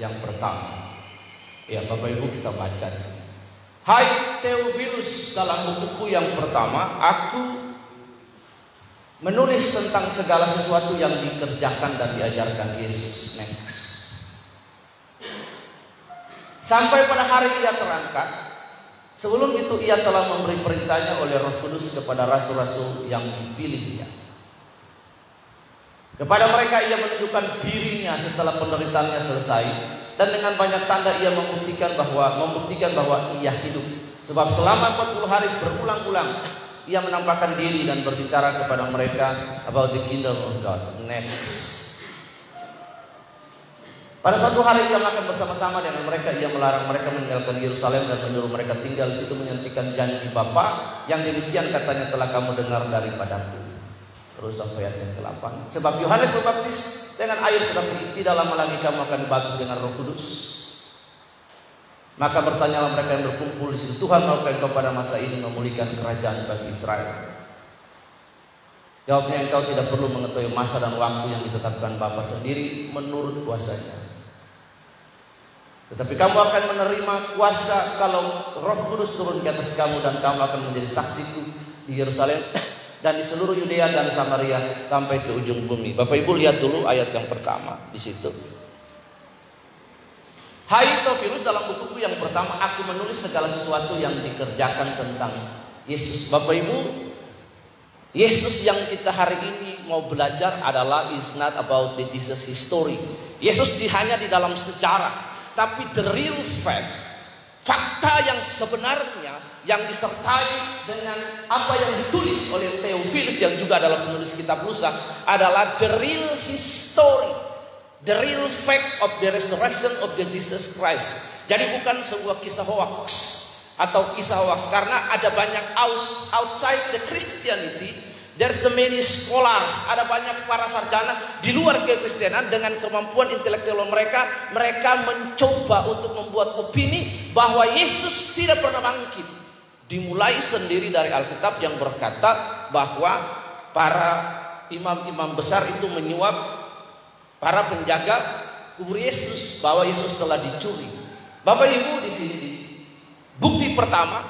yang pertama. Ya Bapak Ibu kita baca. Hai Theophilus dalam bukuku yang pertama aku menulis tentang segala sesuatu yang dikerjakan dan diajarkan Yesus. Next. Sampai pada hari ia terangkat, sebelum itu ia telah memberi perintahnya oleh Roh Kudus kepada rasul-rasul yang dipilihnya. Kepada mereka ia menunjukkan dirinya setelah penderitaannya selesai dan dengan banyak tanda ia membuktikan bahwa membuktikan bahwa ia hidup. Sebab selama 40 hari berulang-ulang ia menampakkan diri dan berbicara kepada mereka about the kingdom of God. Next. Pada suatu hari ia makan bersama-sama dengan mereka, ia melarang mereka meninggalkan Yerusalem dan menyuruh mereka tinggal di situ menyentikan janji Bapa yang demikian katanya telah kamu dengar daripadaku. Terus sampai ayat yang ke-8. Sebab Yohanes berbaptis dengan air tetapi tidak lama lagi kamu akan dibaptis dengan Roh Kudus. Maka bertanyalah mereka yang berkumpul di situ, Tuhan maukah engkau pada masa ini memulihkan kerajaan bagi Israel? Jawabnya engkau tidak perlu mengetahui masa dan waktu yang ditetapkan Bapa sendiri menurut kuasanya. Tetapi kamu akan menerima kuasa kalau Roh Kudus turun ke atas kamu dan kamu akan menjadi saksiku di Yerusalem dan di seluruh Yudea dan Samaria sampai ke ujung bumi. Bapak Ibu lihat dulu ayat yang pertama di situ. Hai Tofilus dalam bukuku yang pertama aku menulis segala sesuatu yang dikerjakan tentang Yesus. Bapak Ibu, Yesus yang kita hari ini mau belajar adalah is not about the Jesus history. Yesus hanya di dalam sejarah, tapi the real fact, fakta yang sebenarnya yang disertai dengan apa yang ditulis oleh Theophilus yang juga adalah penulis kitab Musa adalah the real history, the real fact of the resurrection of the Jesus Christ. Jadi bukan sebuah kisah hoax atau kisah hoax karena ada banyak outside the Christianity There's the many scholars, ada banyak para sarjana di luar kekristenan dengan kemampuan intelektual mereka, mereka mencoba untuk membuat opini bahwa Yesus tidak pernah bangkit dimulai sendiri dari Alkitab yang berkata bahwa para imam-imam besar itu menyuap para penjaga kubur Yesus bahwa Yesus telah dicuri. Bapak Ibu di sini bukti pertama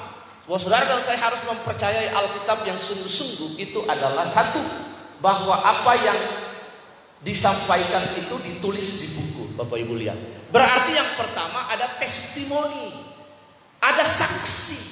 bahwa saudara dan saya harus mempercayai Alkitab yang sungguh-sungguh itu adalah satu bahwa apa yang disampaikan itu ditulis di buku. Bapak Ibu lihat. Berarti yang pertama ada testimoni, ada saksi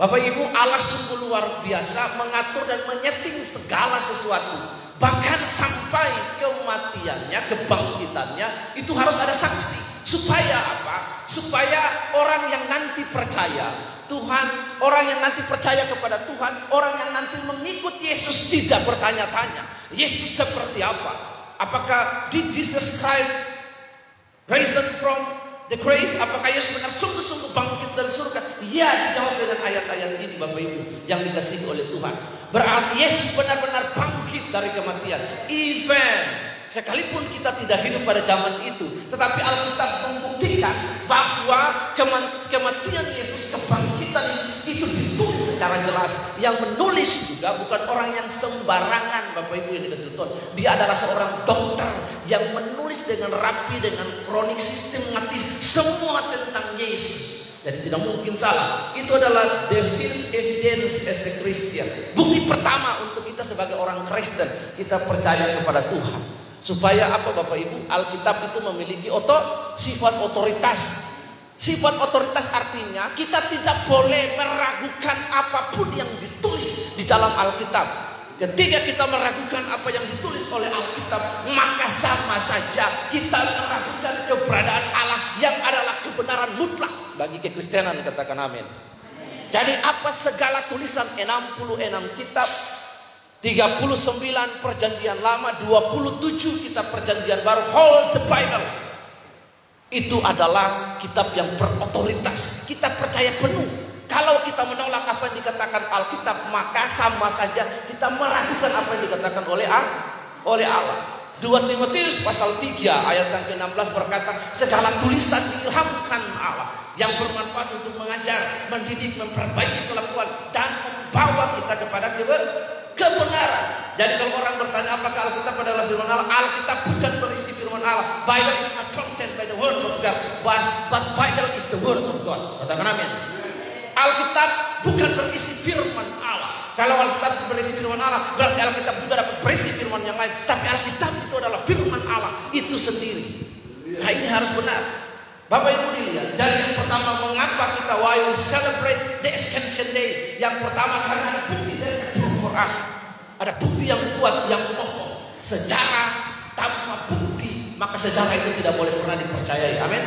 Bapak Ibu Allah sungguh luar biasa mengatur dan menyeting segala sesuatu. Bahkan sampai kematiannya, kebangkitannya itu harus ada saksi. Supaya apa? Supaya orang yang nanti percaya Tuhan, orang yang nanti percaya kepada Tuhan, orang yang nanti mengikut Yesus tidak bertanya-tanya. Yesus seperti apa? Apakah did Jesus Christ raised from the grave, apakah Yesus benar sungguh-sungguh bangkit dari surga? Iya, dijawab dengan ayat-ayat ini Bapak Ibu yang dikasihi oleh Tuhan. Berarti Yesus benar-benar bangkit dari kematian. Even sekalipun kita tidak hidup pada zaman itu, tetapi Alkitab membuktikan bahwa kematian Yesus, kebangkitan Yesus itu ditulis secara jelas. Yang menulis juga bukan orang yang sembarangan Bapak Ibu yang dikasih Tuhan. Dia adalah seorang dokter yang menulis dengan rapi, dengan kronik sistematis semua tentang Yesus. Jadi tidak mungkin salah. Itu adalah the first evidence as a Christian. Bukti pertama untuk kita sebagai orang Kristen. Kita percaya kepada Tuhan. Supaya apa Bapak Ibu? Alkitab itu memiliki oto, sifat otoritas. Sifat otoritas artinya kita tidak boleh meragukan apa pun yang ditulis di dalam Alkitab. Ketika kita meragukan apa yang ditulis oleh Alkitab, maka sama saja kita meragukan keberadaan Allah yang adalah kebenaran mutlak bagi kekristenan katakan amin. Jadi apa segala tulisan 66 kitab 39 perjanjian lama 27 kitab perjanjian baru whole the Bible itu adalah kitab yang berotoritas kita percaya penuh kalau kita menolak apa yang dikatakan Alkitab, maka sama saja kita meragukan apa yang dikatakan oleh oleh Allah. 2 Timotius pasal 3 ayat yang ke-16 berkata segala tulisan diilhamkan Allah yang bermanfaat untuk mengajar, mendidik, memperbaiki kelakuan dan membawa kita kepada kebenaran. Jadi kalau orang bertanya apakah Alkitab adalah firman Allah, Alkitab bukan berisi firman Allah. Bible is not content by the word of God, but, but Bible is the word of God. Katakan amin. Alkitab bukan berisi firman Allah. Kalau Alkitab berisi firman Allah, berarti Alkitab juga dapat berisi firman yang lain. Tapi Alkitab itu adalah firman Allah itu sendiri. Nah ini harus benar. Bapak Ibu dilihat, jadi yang pertama mengapa kita why celebrate the Ascension Day? Yang pertama karena bukti dari keras. Ada bukti yang kuat, yang kokoh. Sejarah tanpa bukti, maka sejarah itu tidak boleh pernah dipercayai. Amin.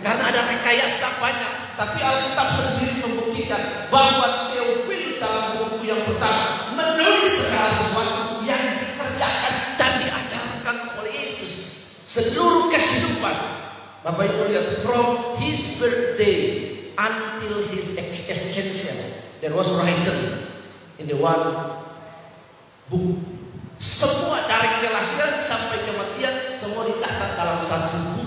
Karena ada rekayasa banyak. Tapi Alkitab sendiri membuktikan bahwa Theophilus dalam buku yang pertama menulis segala sesuatu yang dikerjakan dan diajarkan oleh Yesus seluruh kehidupan Bapak Ibu lihat from his birthday until his ascension there was written in the one book semua dari kelahiran sampai kematian semua dicatat dalam satu buku.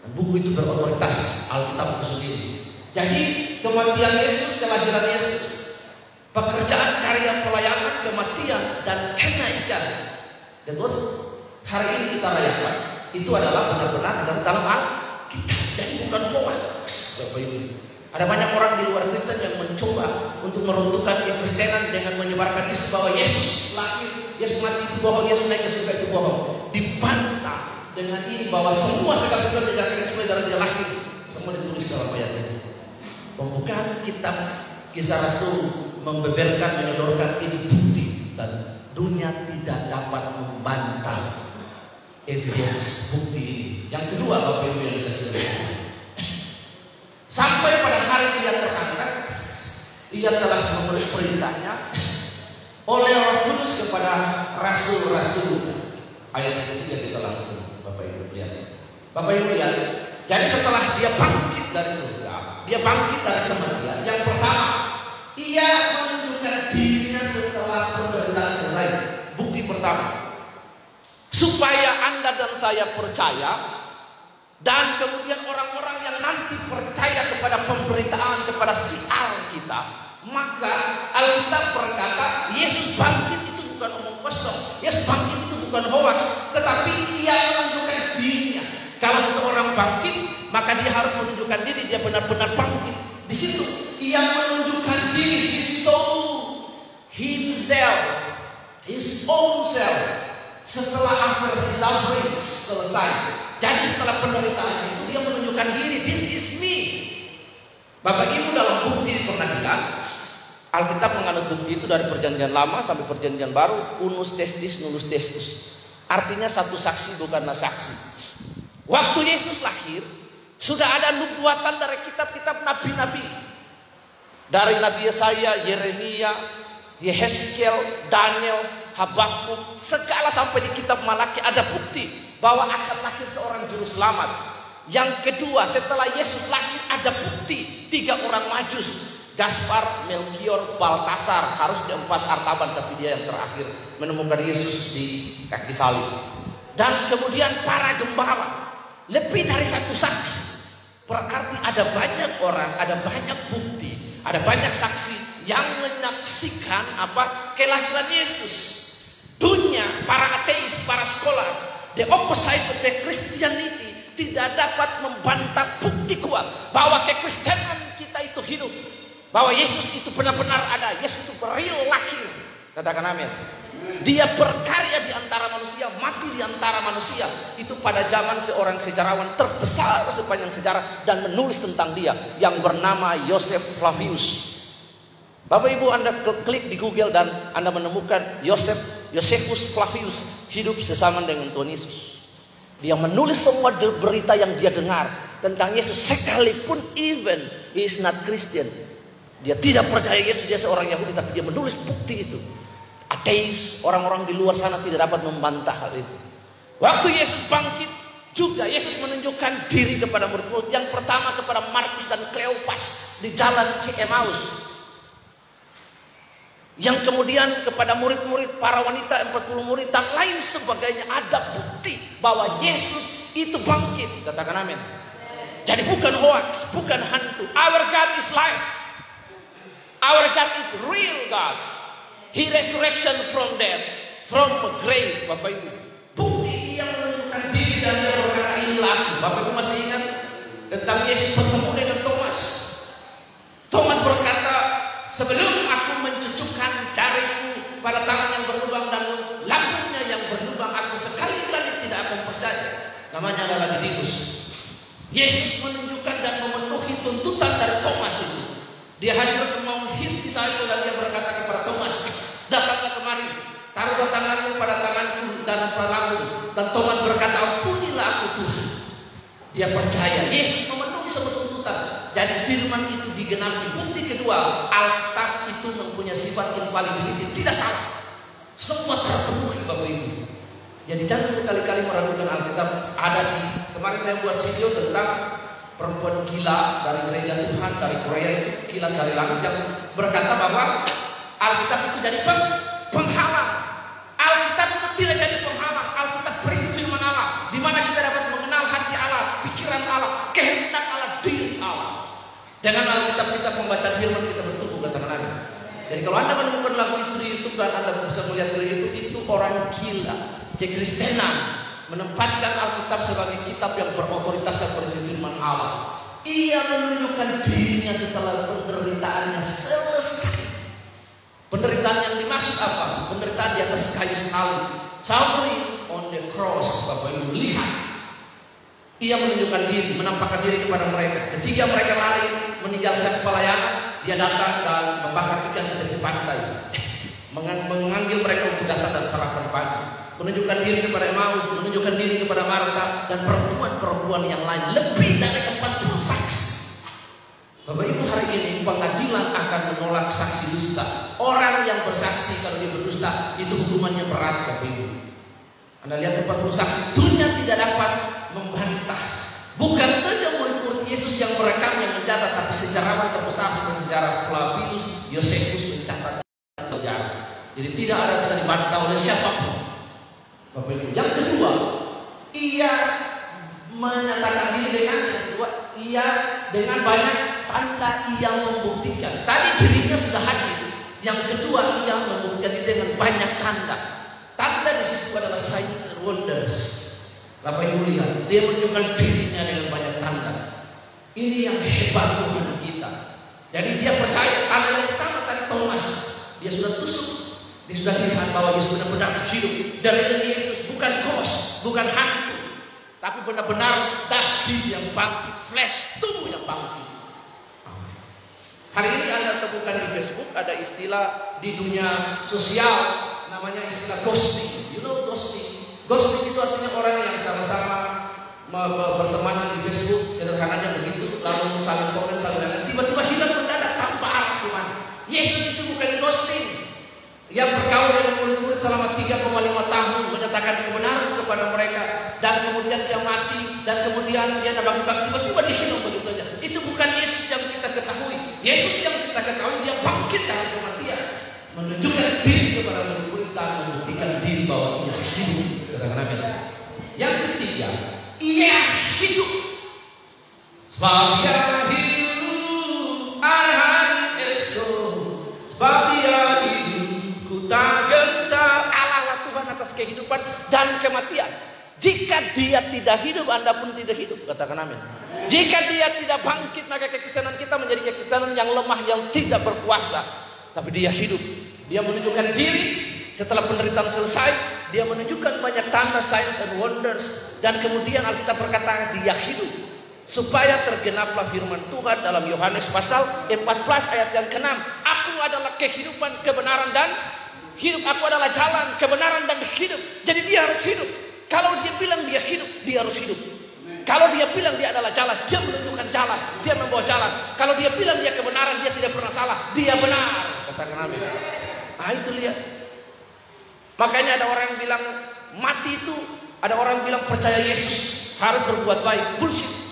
Dan buku itu berotoritas Alkitab itu sendiri. Jadi kematian Yesus kelahiran Yesus pekerjaan karya pelayanan kematian dan kenaikan. That was hari ini kita rayakan itu adalah benar-benar dalam Alkitab. Jadi bukan hoax Bapak Ibu. Ada banyak orang di luar Kristen yang mencoba untuk meruntuhkan kekristenan dengan menyebarkan isu bahwa Yesus lahir, Yesus mati itu bohong, Yesus naik ke surga itu bohong. Dibantah dengan ini bahwa semua segala sesuatu yang Kristus dalam dia lahir semua ditulis dalam ayat ini. Pembukaan kitab kisah Rasul membeberkan menyodorkan ini bukti dan dunia tidak dapat membantah evidence bukti Yang kedua Bapak Ibu yang dikasih Sampai pada hari dia terangkat, ia telah menulis perintahnya oleh Roh Kudus kepada rasul-rasul. Ayat ketiga kita langsung Bapak Ibu lihat. Bapak Ibu lihat. Jadi setelah dia bangkit dari surga, dia bangkit dari kematian. Yang pertama, ia menunjukkan dirinya setelah penderitaan selesai. Bukti pertama, supaya Anda dan saya percaya dan kemudian orang-orang yang nanti percaya kepada pemberitaan kepada siar kita maka Alkitab berkata Yesus bangkit itu bukan omong kosong. Yesus bangkit itu bukan hoax tetapi ia menunjukkan dirinya. Kalau seseorang bangkit maka dia harus menunjukkan diri dia benar-benar bangkit. Di situ ia menunjukkan diri his soul himself his own self. Setelah after his suffering selesai. Jadi setelah penderitaan itu dia menunjukkan diri, this is me. Bapak Ibu dalam bukti pernah bilang, Alkitab menganut bukti itu dari perjanjian lama sampai perjanjian baru, unus testis, nulus testus. Artinya satu saksi bukanlah saksi. Waktu Yesus lahir, sudah ada nubuatan dari kitab-kitab nabi-nabi. Dari Nabi Yesaya, Yeremia, Yehezkiel, Daniel, Habakuk, segala sampai di kitab Malaki ada bukti bahwa akan lahir seorang juru selamat. Yang kedua, setelah Yesus lahir ada bukti tiga orang majus. Gaspar, Melkior, Baltasar harus keempat artaban tapi dia yang terakhir menemukan Yesus di kaki salib. Dan kemudian para gembala lebih dari satu saksi. Berarti ada banyak orang, ada banyak bukti, ada banyak saksi yang menyaksikan apa kelahiran Yesus the opposite of the Christianity tidak dapat membantah bukti kuat bahwa kekristenan kita itu hidup. Bahwa Yesus itu benar-benar ada. Yesus itu real lahir. Katakan amin. Dia berkarya di antara manusia, mati di antara manusia. Itu pada zaman seorang sejarawan terbesar sepanjang sejarah dan menulis tentang dia yang bernama Yosef Flavius. Bapak Ibu Anda klik di Google dan Anda menemukan Yosef Josephus Flavius hidup sesama dengan Tuhan Yesus. Dia menulis semua berita yang dia dengar tentang Yesus sekalipun even he is not Christian. Dia tidak percaya Yesus dia seorang Yahudi tapi dia menulis bukti itu. Ateis, orang-orang di luar sana tidak dapat membantah hal itu. Waktu Yesus bangkit juga Yesus menunjukkan diri kepada murid-murid yang pertama kepada Markus dan Kleopas di jalan ke Emmaus yang kemudian kepada murid-murid para wanita 40 murid dan lain sebagainya ada bukti bahwa Yesus itu bangkit katakan amin jadi bukan hoax bukan hantu our God is life our God is real God He resurrection from death, from grave, Bapak Ibu. Bukti dia menunjukkan diri dan berkata inilah. Bapak Ibu masih ingat tentang Yesus bertemu dengan Thomas. Thomas berkata, sebelum pada tangan yang berlubang dan lambungnya yang berlubang, aku sekali-kali tidak akan percaya. Namanya adalah Didikus. Yesus menunjukkan dan memenuhi tuntutan dari Thomas itu. Dia hadir ke Mount His disciple dan dia berkata kepada Thomas, datanglah kemari, taruhlah tanganmu pada tanganku dan pada lambung. Dan Thomas berkata, ampunilah aku Tuhan. Dia percaya, Yesus memenuhi. Jadi firman itu digenapi. Bukti kedua, Alkitab itu mempunyai sifat infallibility, tidak salah. Semua terpenuhi Bapak Ibu. Jadi jangan sekali-kali meragukan Alkitab. Ada di kemarin saya buat video tentang perempuan gila dari gereja Tuhan dari Korea itu kilat dari langit yang berkata bahwa Alkitab itu jadi peng, penghalang. Alkitab itu tidak jadi penghalang. Alkitab berisi firman Allah, di mana kita dapat mengenal hati Allah, pikiran Allah, kehendak Allah, diri Allah. Dengan Alkitab kita membaca firman kita bertumbuh kata Nabi. Jadi kalau anda menemukan lagu itu di YouTube dan anda bisa melihat di YouTube itu orang gila, kekristenan menempatkan Alkitab sebagai kitab yang berotoritas dan firman Allah. Ia menunjukkan dirinya setelah penderitaannya selesai. Penderitaan yang dimaksud apa? Penderitaan di atas kayu salib. Suffering on the cross, Bapak Ibu lihat. Ia menunjukkan diri, menampakkan diri kepada mereka. Ketika mereka lari meninggalkan pelayanan, dia datang dan membakar ikan di tepi pantai. Mengambil mereka untuk datang dan sarapan pagi. Menunjukkan diri kepada Emmaus, menunjukkan diri kepada Marta dan perempuan-perempuan yang lain. Lebih dari 40 saksi. Bapak Ibu hari ini pengadilan akan menolak saksi dusta. Orang yang bersaksi kalau dia berdusta itu hukumannya berat Bapak Ibu. Anda lihat 40 saksi dunia tidak dapat membantah. Bukan saja murid-murid Yesus yang merekam yang mencatat, tapi sejarawan terbesar seperti sejarah Flavius Josephus mencatat sejarah. Jadi tidak ada bisa dibantah oleh siapa pun. Bapak Ibu. Yang kedua, ia menyatakan diri dengan kedua, ia dengan banyak tanda ia membuktikan. Tadi dirinya sudah hadir. Yang kedua, ia membuktikan itu dengan banyak tanda. Di situ adalah signs and wonders. Bapak Ibu lihat, dia menunjukkan dirinya dengan banyak tanda. Ini yang hebat Tuhan kita. Jadi dia percaya tanda yang pertama tadi Thomas, dia sudah tusuk, dia sudah lihat bahwa dia benar-benar hidup. Dari Yesus bukan ghost, bukan hantu, tapi benar-benar daging yang bangkit, flesh tubuh yang bangkit. Hari ini Anda temukan di Facebook ada istilah di dunia sosial namanya istilah ghosting. You know ghosting? Ghosting itu artinya orang yang sama-sama bertemanan di Facebook, sederhananya begitu, lalu saling komen, saling lain, tiba-tiba hilang mendadak tanpa arah ke mana. Yesus itu bukan ghosting. Yang berkawan dengan murid-murid selama 3,5 tahun menyatakan kebenaran kepada mereka dan kemudian dia mati dan kemudian dia bagi bagi tiba-tiba dia hilang begitu saja. Itu bukan Yesus yang kita ketahui. Yesus yang kita ketahui dia bangkit dari kematian, menunjukkan diri kepada murid-murid dan membuktikan diri bahwa ia hidup. Katakan amin. Yang ketiga, ia hidup. Sebab dia hidup, hari esok. Sebab dia hidup, tak gentar. Allah lah Tuhan atas kehidupan dan kematian. Jika dia tidak hidup, Anda pun tidak hidup. Katakan amin. Jika dia tidak bangkit, maka kekristenan kita menjadi kekristenan yang lemah, yang tidak berkuasa. Tapi dia hidup. Dia menunjukkan diri setelah penderitaan selesai. Dia menunjukkan banyak tanda, signs and wonders. Dan kemudian Alkitab berkata dia hidup. Supaya tergenaplah firman Tuhan dalam Yohanes pasal 14 ayat yang ke-6. Aku adalah kehidupan, kebenaran dan hidup. Aku adalah jalan, kebenaran dan hidup. Jadi dia harus hidup. Kalau dia bilang dia hidup, dia harus hidup. Kalau dia bilang dia adalah jalan, dia menunjukkan jalan, dia membawa jalan. Kalau dia bilang dia kebenaran, dia tidak pernah salah, dia benar. Katakan amin. Ah itu lihat. Makanya ada orang yang bilang mati itu, ada orang yang bilang percaya Yesus harus berbuat baik. Bullshit.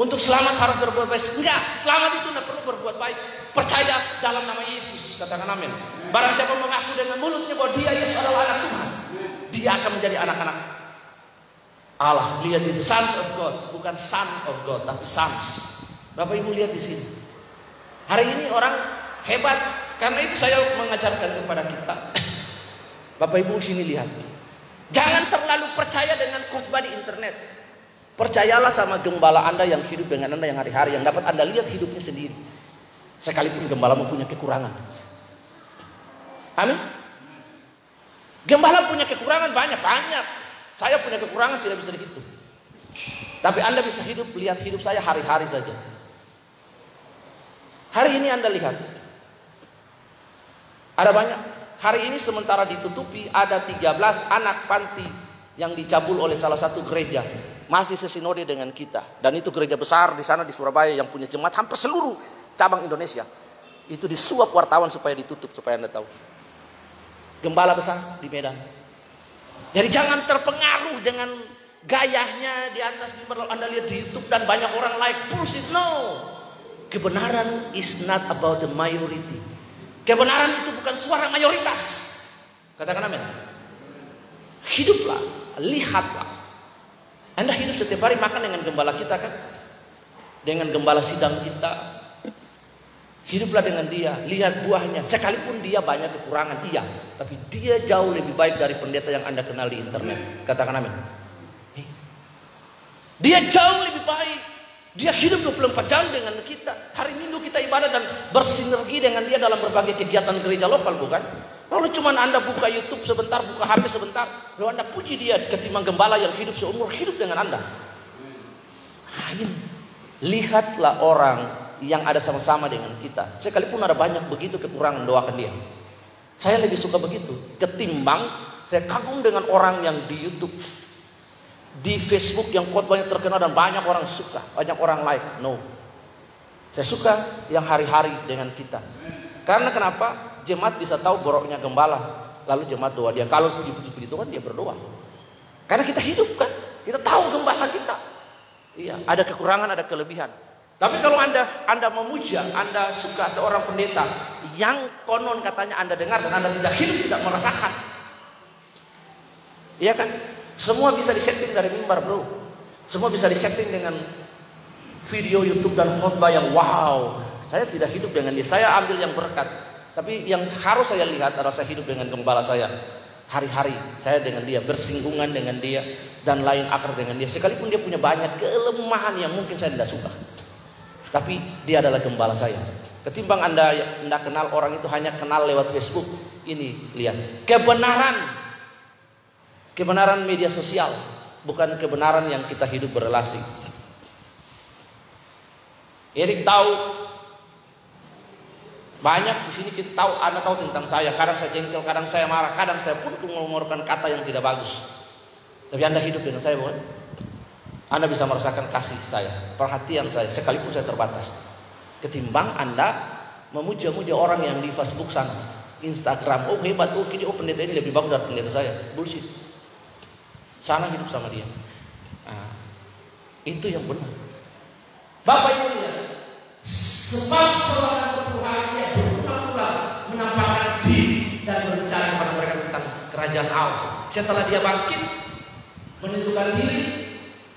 Untuk selamat harus berbuat baik. Enggak, selamat itu tidak perlu berbuat baik. Percaya dalam nama Yesus. Katakan amin. Barang siapa mengaku dengan mulutnya bahwa dia Yesus adalah anak Tuhan. Dia akan menjadi anak-anak Allah. Lihat di sons of God. Bukan son of God, tapi sons. Bapak Ibu lihat di sini. Hari ini orang hebat Karena itu saya mengajarkan kepada kita. Bapak Ibu sini lihat. Jangan terlalu percaya dengan khotbah di internet. Percayalah sama gembala Anda yang hidup dengan Anda yang hari-hari. Yang dapat Anda lihat hidupnya sendiri. Sekalipun gembala mempunyai kekurangan. Amin. Gembala punya kekurangan banyak, banyak. Saya punya kekurangan tidak bisa dihitung. Tapi Anda bisa hidup, lihat hidup saya hari-hari saja. Hari ini Anda lihat. Ada banyak. Hari ini sementara ditutupi ada 13 anak panti yang dicabul oleh salah satu gereja. Masih sesinode dengan kita. Dan itu gereja besar di sana di Surabaya yang punya jemaat hampir seluruh cabang Indonesia. Itu disuap wartawan supaya ditutup supaya Anda tahu. Gembala besar di Medan. Jadi jangan terpengaruh dengan gayanya di atas mimbar Anda lihat di YouTube dan banyak orang like bullshit. No. Kebenaran is not about the majority. Kebenaran itu bukan suara mayoritas. Katakan amin. Hiduplah, lihatlah. Anda hidup setiap hari makan dengan gembala kita kan? Dengan gembala sidang kita. Hiduplah dengan dia, lihat buahnya. Sekalipun dia banyak kekurangan, iya. Tapi dia jauh lebih baik dari pendeta yang Anda kenal di internet. Katakan amin. Dia jauh lebih baik dia hidup 24 jam dengan kita. Hari Minggu kita ibadah dan bersinergi dengan dia dalam berbagai kegiatan gereja lokal bukan? Lalu cuma Anda buka YouTube sebentar, buka HP sebentar. Lalu Anda puji dia ketimbang gembala yang hidup seumur hidup dengan Anda. Hain. Lihatlah orang yang ada sama-sama dengan kita. Sekalipun ada banyak begitu kekurangan, doakan dia. Saya lebih suka begitu. Ketimbang saya kagum dengan orang yang di YouTube di Facebook yang khotbahnya terkenal dan banyak orang suka, banyak orang like. No. Saya suka yang hari-hari dengan kita. Karena kenapa? Jemaat bisa tahu boroknya gembala. Lalu jemaat doa dia. Kalau puji-puji itu kan dia berdoa. Karena kita hidup kan. Kita tahu gembala kita. Iya, ada kekurangan, ada kelebihan. Tapi kalau Anda Anda memuja, Anda suka seorang pendeta yang konon katanya Anda dengar dan Anda tidak hidup, tidak merasakan. Iya kan? Semua bisa disetting dari mimbar bro. Semua bisa disetting dengan video YouTube dan khotbah yang wow. Saya tidak hidup dengan dia. Saya ambil yang berkat. Tapi yang harus saya lihat adalah saya hidup dengan gembala saya. Hari-hari saya dengan dia bersinggungan dengan dia dan lain akar dengan dia. Sekalipun dia punya banyak kelemahan yang mungkin saya tidak suka. Tapi dia adalah gembala saya. Ketimbang anda tidak kenal orang itu hanya kenal lewat Facebook. Ini lihat kebenaran Kebenaran media sosial, bukan kebenaran yang kita hidup berrelasi. Erik tahu banyak di sini kita tahu, Anda tahu tentang saya. Kadang saya jengkel, kadang saya marah, kadang saya pun mengeluarkan kata yang tidak bagus. Tapi Anda hidup dengan saya, bukan? Anda bisa merasakan kasih saya, perhatian saya, sekalipun saya terbatas. Ketimbang Anda memuja-muja orang yang di Facebook sana, Instagram, oh hebat, oh kini, oh pendeta ini lebih bagus dari pendeta saya. Bullshit. Sana hidup sama dia. Nah, itu yang benar. Bapak Ibu lihat. Sebab seorang ketuhannya berulang-ulang menampakkan diri dan berbicara kepada mereka tentang kerajaan Allah. Setelah dia bangkit, menentukan diri,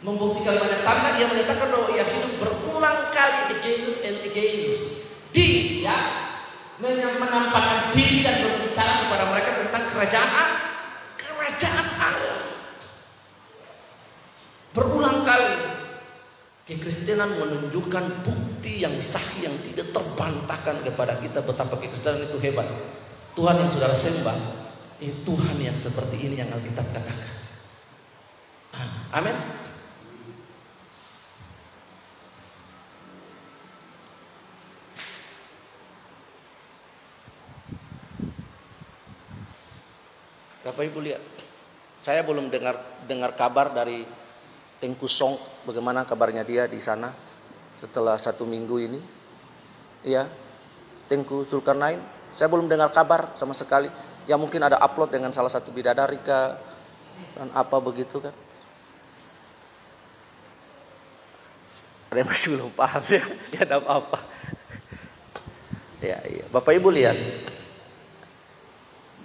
membuktikan banyak tanda, dia menyatakan bahwa ia hidup berulang kali against and against. Dia menampakkan diri dan berbicara kepada mereka tentang kerajaan kerajaan Allah. Berulang kali kekristenan menunjukkan bukti yang sah yang tidak terbantahkan kepada kita betapa kekristenan itu hebat. Tuhan yang saudara sembah, ini Tuhan yang seperti ini yang Alkitab katakan. Ah, amin. Bapak Ibu lihat, saya belum dengar dengar kabar dari Tengku Song, bagaimana kabarnya dia di sana setelah satu minggu ini? Ya, Tengku Zulkarnain, saya belum dengar kabar sama sekali. Ya mungkin ada upload dengan salah satu bidadari kah dan apa begitu kan? Ada yang masih belum paham ya, ya ada apa-apa. Ya, iya. Bapak Ibu lihat,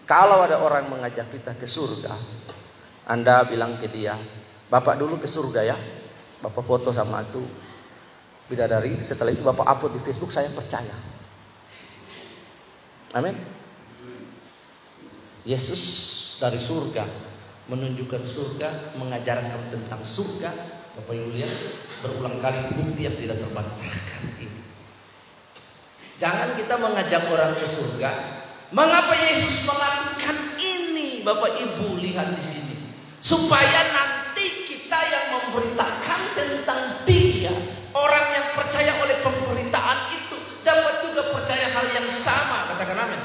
kalau ada orang mengajak kita ke surga, Anda bilang ke dia, Bapak dulu ke surga ya. Bapak foto sama itu bidadari. Setelah itu Bapak upload di Facebook, saya percaya. Amin. Yesus dari surga menunjukkan surga, mengajarkan tentang surga. Bapak Ibu lihat berulang kali bukti yang tidak terbantahkan ini. Jangan kita mengajak orang ke surga. Mengapa Yesus melakukan ini? Bapak Ibu lihat di sini. Supaya nanti kita yang memberitakan tentang dia. Orang yang percaya oleh pemberitaan itu dapat juga percaya hal yang sama. Katakan amin.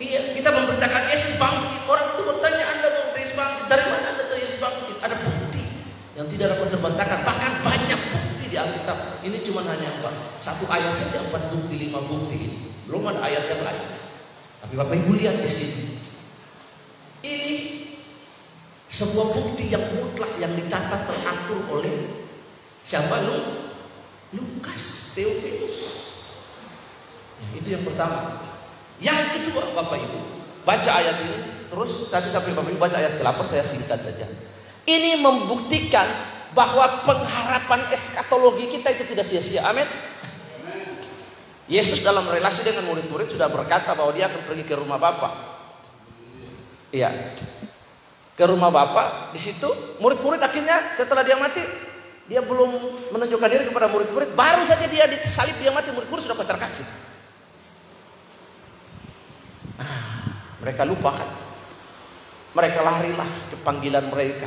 Iya, kita memberitakan Yesus bangkit. Orang itu bertanya, Anda mau Yesus bangkit? Dari mana Anda tahu Yesus bangkit? Ada bukti yang tidak dapat terbantahkan. Bahkan banyak bukti di Alkitab. Ini cuma hanya empat. Satu ayat saja empat bukti, lima bukti. Belum ada ayat yang lain. Tapi Bapak Ibu lihat di sini. Ini sebuah bukti yang mutlak yang dicatat teratur oleh siapa lu? Lukas Theophilus. Itu yang pertama. Yang kedua Bapak Ibu, baca ayat ini terus tadi sampai Bapak Ibu baca ayat ke-8 saya singkat saja. Ini membuktikan bahwa pengharapan eskatologi kita itu tidak sia-sia. Amin. Yesus dalam relasi dengan murid-murid sudah berkata bahwa dia akan pergi ke rumah Bapa. Iya. Ke rumah Bapa, di situ murid-murid akhirnya setelah dia mati, dia belum menunjukkan diri kepada murid-murid, baru saja dia disalib dia mati, murid-murid sudah pacar kasih. Mereka lupa kan? Mereka larilah ke panggilan mereka.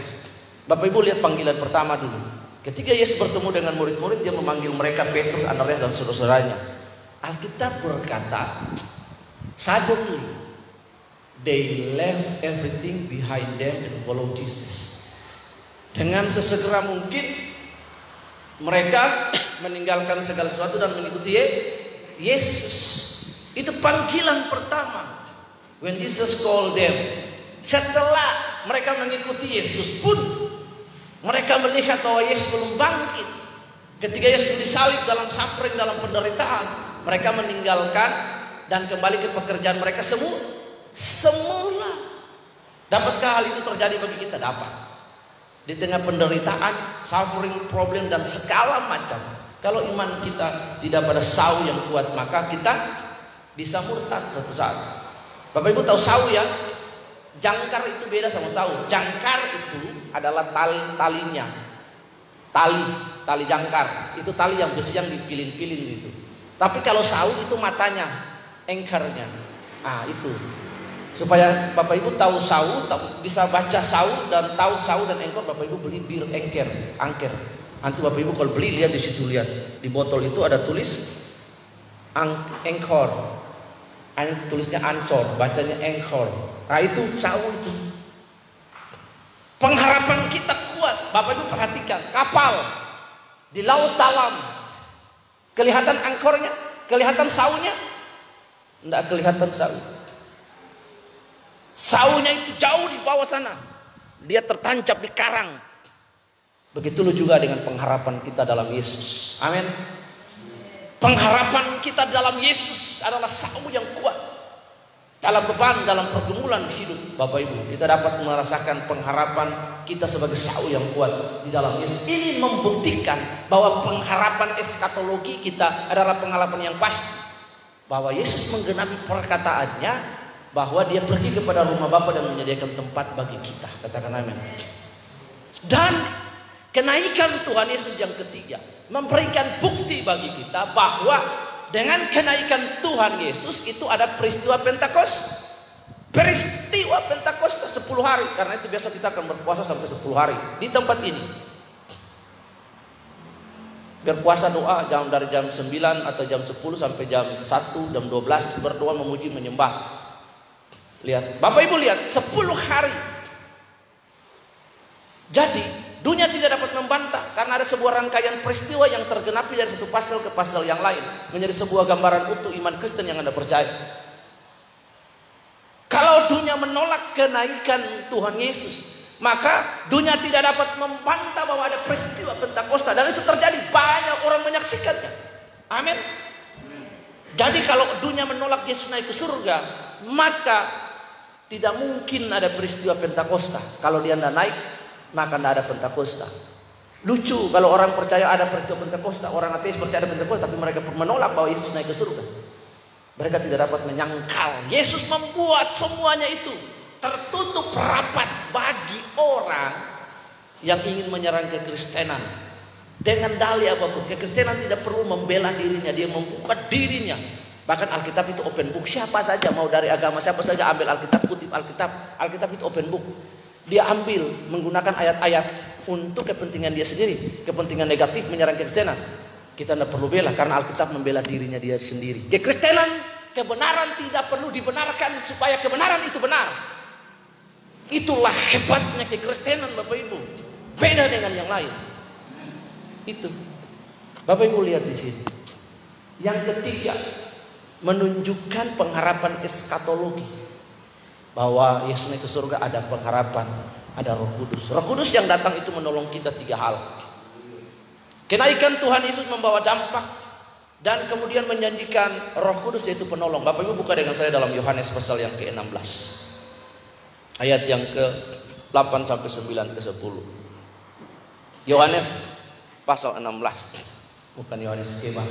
Bapak Ibu lihat panggilan pertama dulu. Ketika Yesus bertemu dengan murid-murid, dia memanggil mereka Petrus, Andreas dan saudara-saudaranya. Alkitab berkata, suddenly they left everything behind them and follow Jesus. Dengan sesegera mungkin mereka meninggalkan segala sesuatu dan mengikuti Yesus. Itu panggilan pertama. When Jesus called them, setelah mereka mengikuti Yesus pun mereka melihat bahwa Yesus belum bangkit. Ketika Yesus disalib dalam suffering dalam penderitaan, mereka meninggalkan dan kembali ke pekerjaan mereka semua semula. Dapatkah hal itu terjadi bagi kita? Dapat. Di tengah penderitaan, suffering, problem dan segala macam. Kalau iman kita tidak pada sau yang kuat, maka kita bisa murtad suatu saat. Bapak Ibu tahu sawu ya? Jangkar itu beda sama sawu. Jangkar itu adalah tali talinya. Tali, tali jangkar. Itu tali yang besi yang dipilin-pilin itu. Tapi kalau sawu itu matanya, engkarnya. Ah, itu. Supaya Bapak Ibu tahu sawu, bisa baca sawu dan tahu sawu dan engkor, Bapak Ibu beli bir engker, angker. Nanti Bapak Ibu kalau beli lihat di situ lihat di botol itu ada tulis engkor tulisnya ancor, bacanya engkor. Nah itu sawu itu. Pengharapan kita kuat. Bapak Ibu perhatikan, kapal di laut dalam. Kelihatan angkornya, kelihatan saunya? Tidak kelihatan sau. Saunya itu jauh di bawah sana. Dia tertancap di karang. Begitu juga dengan pengharapan kita dalam Yesus. Amin. Pengharapan kita dalam Yesus adalah sau yang kuat. Dalam beban, dalam pergumulan hidup Bapak Ibu Kita dapat merasakan pengharapan kita sebagai sau yang kuat di dalam Yesus Ini membuktikan bahwa pengharapan eskatologi kita adalah pengharapan yang pasti Bahwa Yesus menggenapi perkataannya Bahwa dia pergi kepada rumah Bapa dan menyediakan tempat bagi kita Katakan amin Dan kenaikan Tuhan Yesus yang ketiga memberikan bukti bagi kita bahwa dengan kenaikan Tuhan Yesus itu ada peristiwa Pentakosta. Peristiwa Pentakosta 10 hari karena itu biasa kita akan berpuasa sampai 10 hari di tempat ini. Berpuasa doa jam dari jam 9 atau jam 10 sampai jam 1, jam 12 berdoa memuji menyembah. Lihat, Bapak Ibu lihat 10 hari. Jadi Dunia tidak dapat membantah karena ada sebuah rangkaian peristiwa yang tergenapi dari satu pasal ke pasal yang lain menjadi sebuah gambaran utuh iman Kristen yang Anda percaya. Kalau dunia menolak kenaikan Tuhan Yesus, maka dunia tidak dapat membantah bahwa ada peristiwa Pentakosta dan itu terjadi banyak orang menyaksikannya. Amin. Jadi kalau dunia menolak Yesus naik ke surga, maka tidak mungkin ada peristiwa Pentakosta. Kalau dia tidak naik, maka tidak ada Pentakosta. Lucu kalau orang percaya ada peristiwa Pentakosta, orang ateis percaya ada Pentakosta, tapi mereka menolak bahwa Yesus naik ke surga. Mereka tidak dapat menyangkal. Yesus membuat semuanya itu tertutup rapat bagi orang yang ingin menyerang kekristenan. Dengan dalih apa pun, kekristenan tidak perlu membela dirinya, dia membuka dirinya. Bahkan Alkitab itu open book, siapa saja mau dari agama siapa saja ambil Alkitab, kutip Alkitab, Alkitab itu open book. Dia ambil menggunakan ayat-ayat untuk kepentingan dia sendiri, kepentingan negatif menyerang kekristenan. Kita tidak perlu bela karena Alkitab membela dirinya dia sendiri. Kekristenan, kebenaran tidak perlu dibenarkan supaya kebenaran itu benar. Itulah hebatnya kekristenan Bapak Ibu. Beda dengan yang lain. Itu. Bapak Ibu lihat di sini. Yang ketiga, menunjukkan pengharapan eskatologi. Bahwa Yesus naik ke surga ada pengharapan, ada Roh Kudus. Roh Kudus yang datang itu menolong kita tiga hal. Kenaikan Tuhan Yesus membawa dampak dan kemudian menjanjikan Roh Kudus yaitu penolong. Bapak Ibu buka dengan saya dalam Yohanes pasal yang ke-16. Ayat yang ke-8 sampai 9 ke 10. Yohanes pasal 16. Bukan Yohanes skema.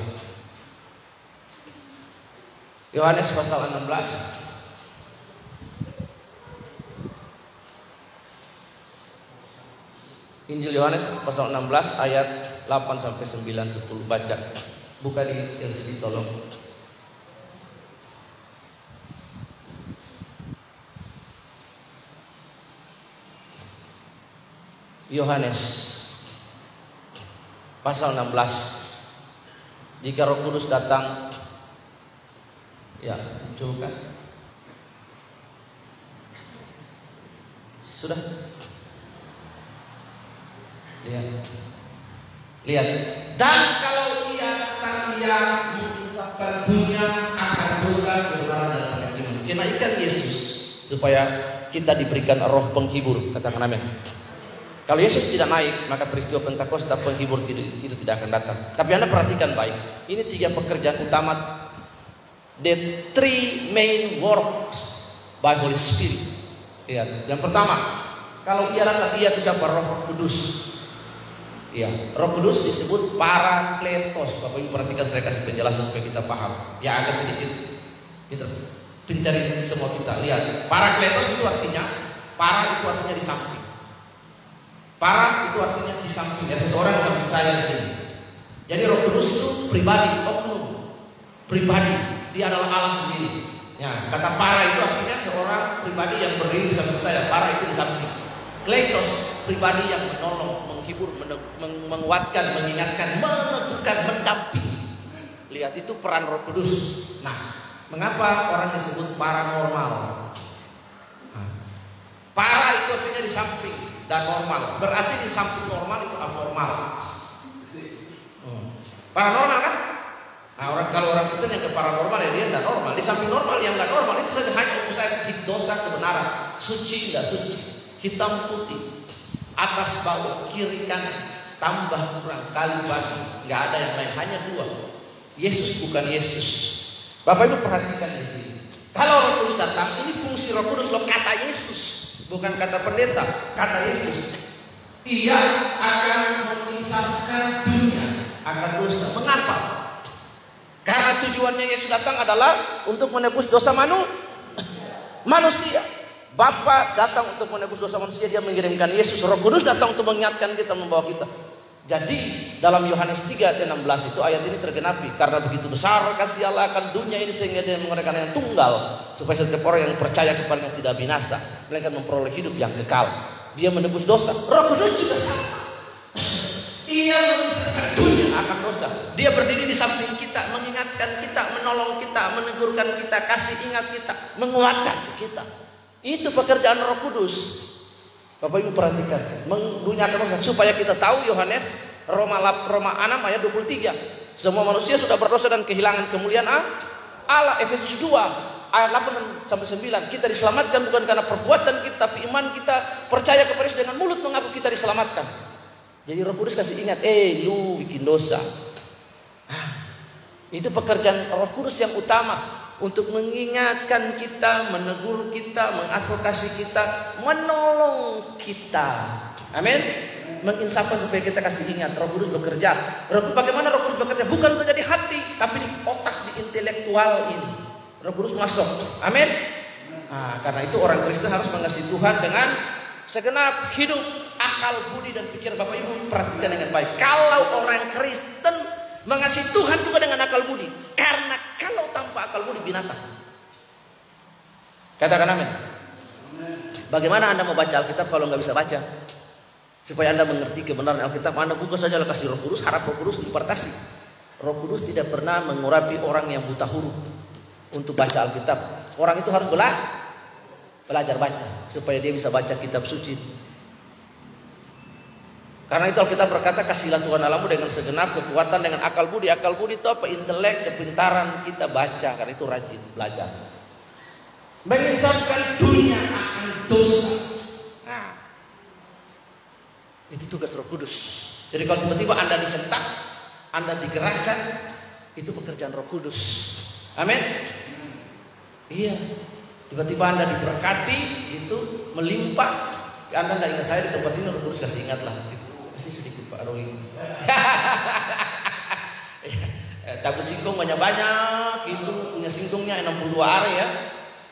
Yohanes pasal 16 Injil Yohanes pasal 16 ayat 8 sampai 9 10 baca. Buka di LCD tolong. Yohanes pasal 16 Jika Roh Kudus datang ya coba Sudah Lihat. Lihat. Dan kalau ia ia mengisapkan dunia akan dosa kebenaran dan keyakinan. Kenaikan Yesus supaya kita diberikan roh penghibur. Katakan amin. Kalau Yesus tidak naik, maka peristiwa Pentakosta penghibur itu tidak akan datang. Tapi Anda perhatikan baik. Ini tiga pekerjaan utama. The three main works by Holy Spirit. Lihat. Yang pertama, kalau ia datang, ia itu siapa? Roh Kudus. Ya, Roh Kudus disebut Parakletos. Bapak Ibu perhatikan saya kasih penjelasan supaya kita paham. Ya agak sedikit kita pintarin semua kita lihat. Parakletos itu artinya para itu artinya di samping. Para itu artinya di samping. Ya seseorang di samping saya di sini. Jadi Roh Kudus itu pribadi, oknum, pribadi. Dia adalah Allah sendiri. Ya, kata para itu artinya seorang pribadi yang berdiri di samping saya. Para itu di samping. Kletos pribadi yang menolong, menghibur, menguatkan, mengingatkan, meneguhkan, mendampingi. Lihat itu peran Roh Kudus. Nah, mengapa orang disebut paranormal? Nah, para itu artinya di samping dan normal. Berarti di samping normal itu abnormal. Hmm. Paranormal kan? Nah, orang kalau orang itu yang ke paranormal ya dia tidak normal. Di samping normal yang tidak normal itu saja hanya usaha dosa kebenaran, suci tidak suci, hitam putih, atas bawah kiri kanan. Tambah kurang kali bagi. Nggak ada yang lain hanya dua. Yesus bukan Yesus. Bapak Ibu perhatikan di sini. Kalau Roh Kudus datang ini fungsi Roh Kudus loh kata Yesus. Bukan kata pendeta kata Yesus. Ia akan memisahkan dunia akan dosa. Mengapa karena tujuannya Yesus datang adalah untuk menebus dosa manu manusia Bapa datang untuk menebus dosa manusia, dia mengirimkan Yesus. Roh Kudus datang untuk mengingatkan kita, membawa kita. Jadi dalam Yohanes 3 ayat 16 itu ayat ini tergenapi karena begitu besar kasih Allah akan dunia ini sehingga dia mengeluarkan yang tunggal supaya setiap orang yang percaya kepadanya tidak binasa melainkan memperoleh hidup yang kekal. Dia menebus dosa. Roh Kudus juga sama. Ia memisahkan dunia akan dosa. Dia berdiri di samping kita, mengingatkan kita, menolong kita, menegurkan kita, kasih ingat kita, menguatkan kita. Itu pekerjaan Roh Kudus. Bapak Ibu perhatikan, menggunyakan dosa supaya kita tahu Yohanes Roma Roma 6 ayat 23. Semua manusia sudah berdosa dan kehilangan kemuliaan Allah. Efesus 2 ayat 8 sampai 9. Kita diselamatkan bukan karena perbuatan kita, tapi iman kita percaya kepada Yesus dengan mulut mengaku kita diselamatkan. Jadi Roh Kudus kasih ingat, eh lu bikin dosa. Ah, itu pekerjaan Roh Kudus yang utama untuk mengingatkan kita, menegur kita, mengadvokasi kita, menolong kita. Amin. Menginsafkan supaya kita kasih ingat Roh Kudus bekerja. Roh Kudus bagaimana Roh Kudus bekerja? Bukan saja di hati, tapi di otak, di intelektual ini. Roh Kudus masuk. Amin. Nah, karena itu orang Kristen harus mengasihi Tuhan dengan segenap hidup, akal, budi dan pikiran Bapak Ibu perhatikan dengan baik. Kalau orang Kristen mengasihi Tuhan juga dengan akal budi, karena kalau tanpa akal budi binatang. Katakan amin. Bagaimana Anda mau baca Alkitab kalau nggak bisa baca? Supaya Anda mengerti kebenaran Alkitab, Anda buka saja kasih Roh Kudus, harap Roh Kudus impartasi. Roh Kudus tidak pernah mengurapi orang yang buta huruf untuk baca Alkitab. Orang itu harus belajar belajar baca supaya dia bisa baca kitab suci. Karena itu Alkitab berkata kasihlah Tuhan Allahmu dengan segenap kekuatan dengan akal budi. Akal budi itu apa? Intelek, kepintaran kita baca karena itu rajin belajar. Mengisapkan dunia akan dosa. Nah, itu tugas Roh Kudus. Jadi kalau tiba-tiba Anda dihentak, Anda digerakkan, itu pekerjaan Roh Kudus. Amin. Iya. Tiba-tiba Anda diberkati, itu melimpah. Anda nggak ingat saya di tempat ini, Roh Kudus kasih ingat Kasih sedikit Pak Roy. Cabut singkong banyak-banyak, itu punya singkongnya 62 hari ya.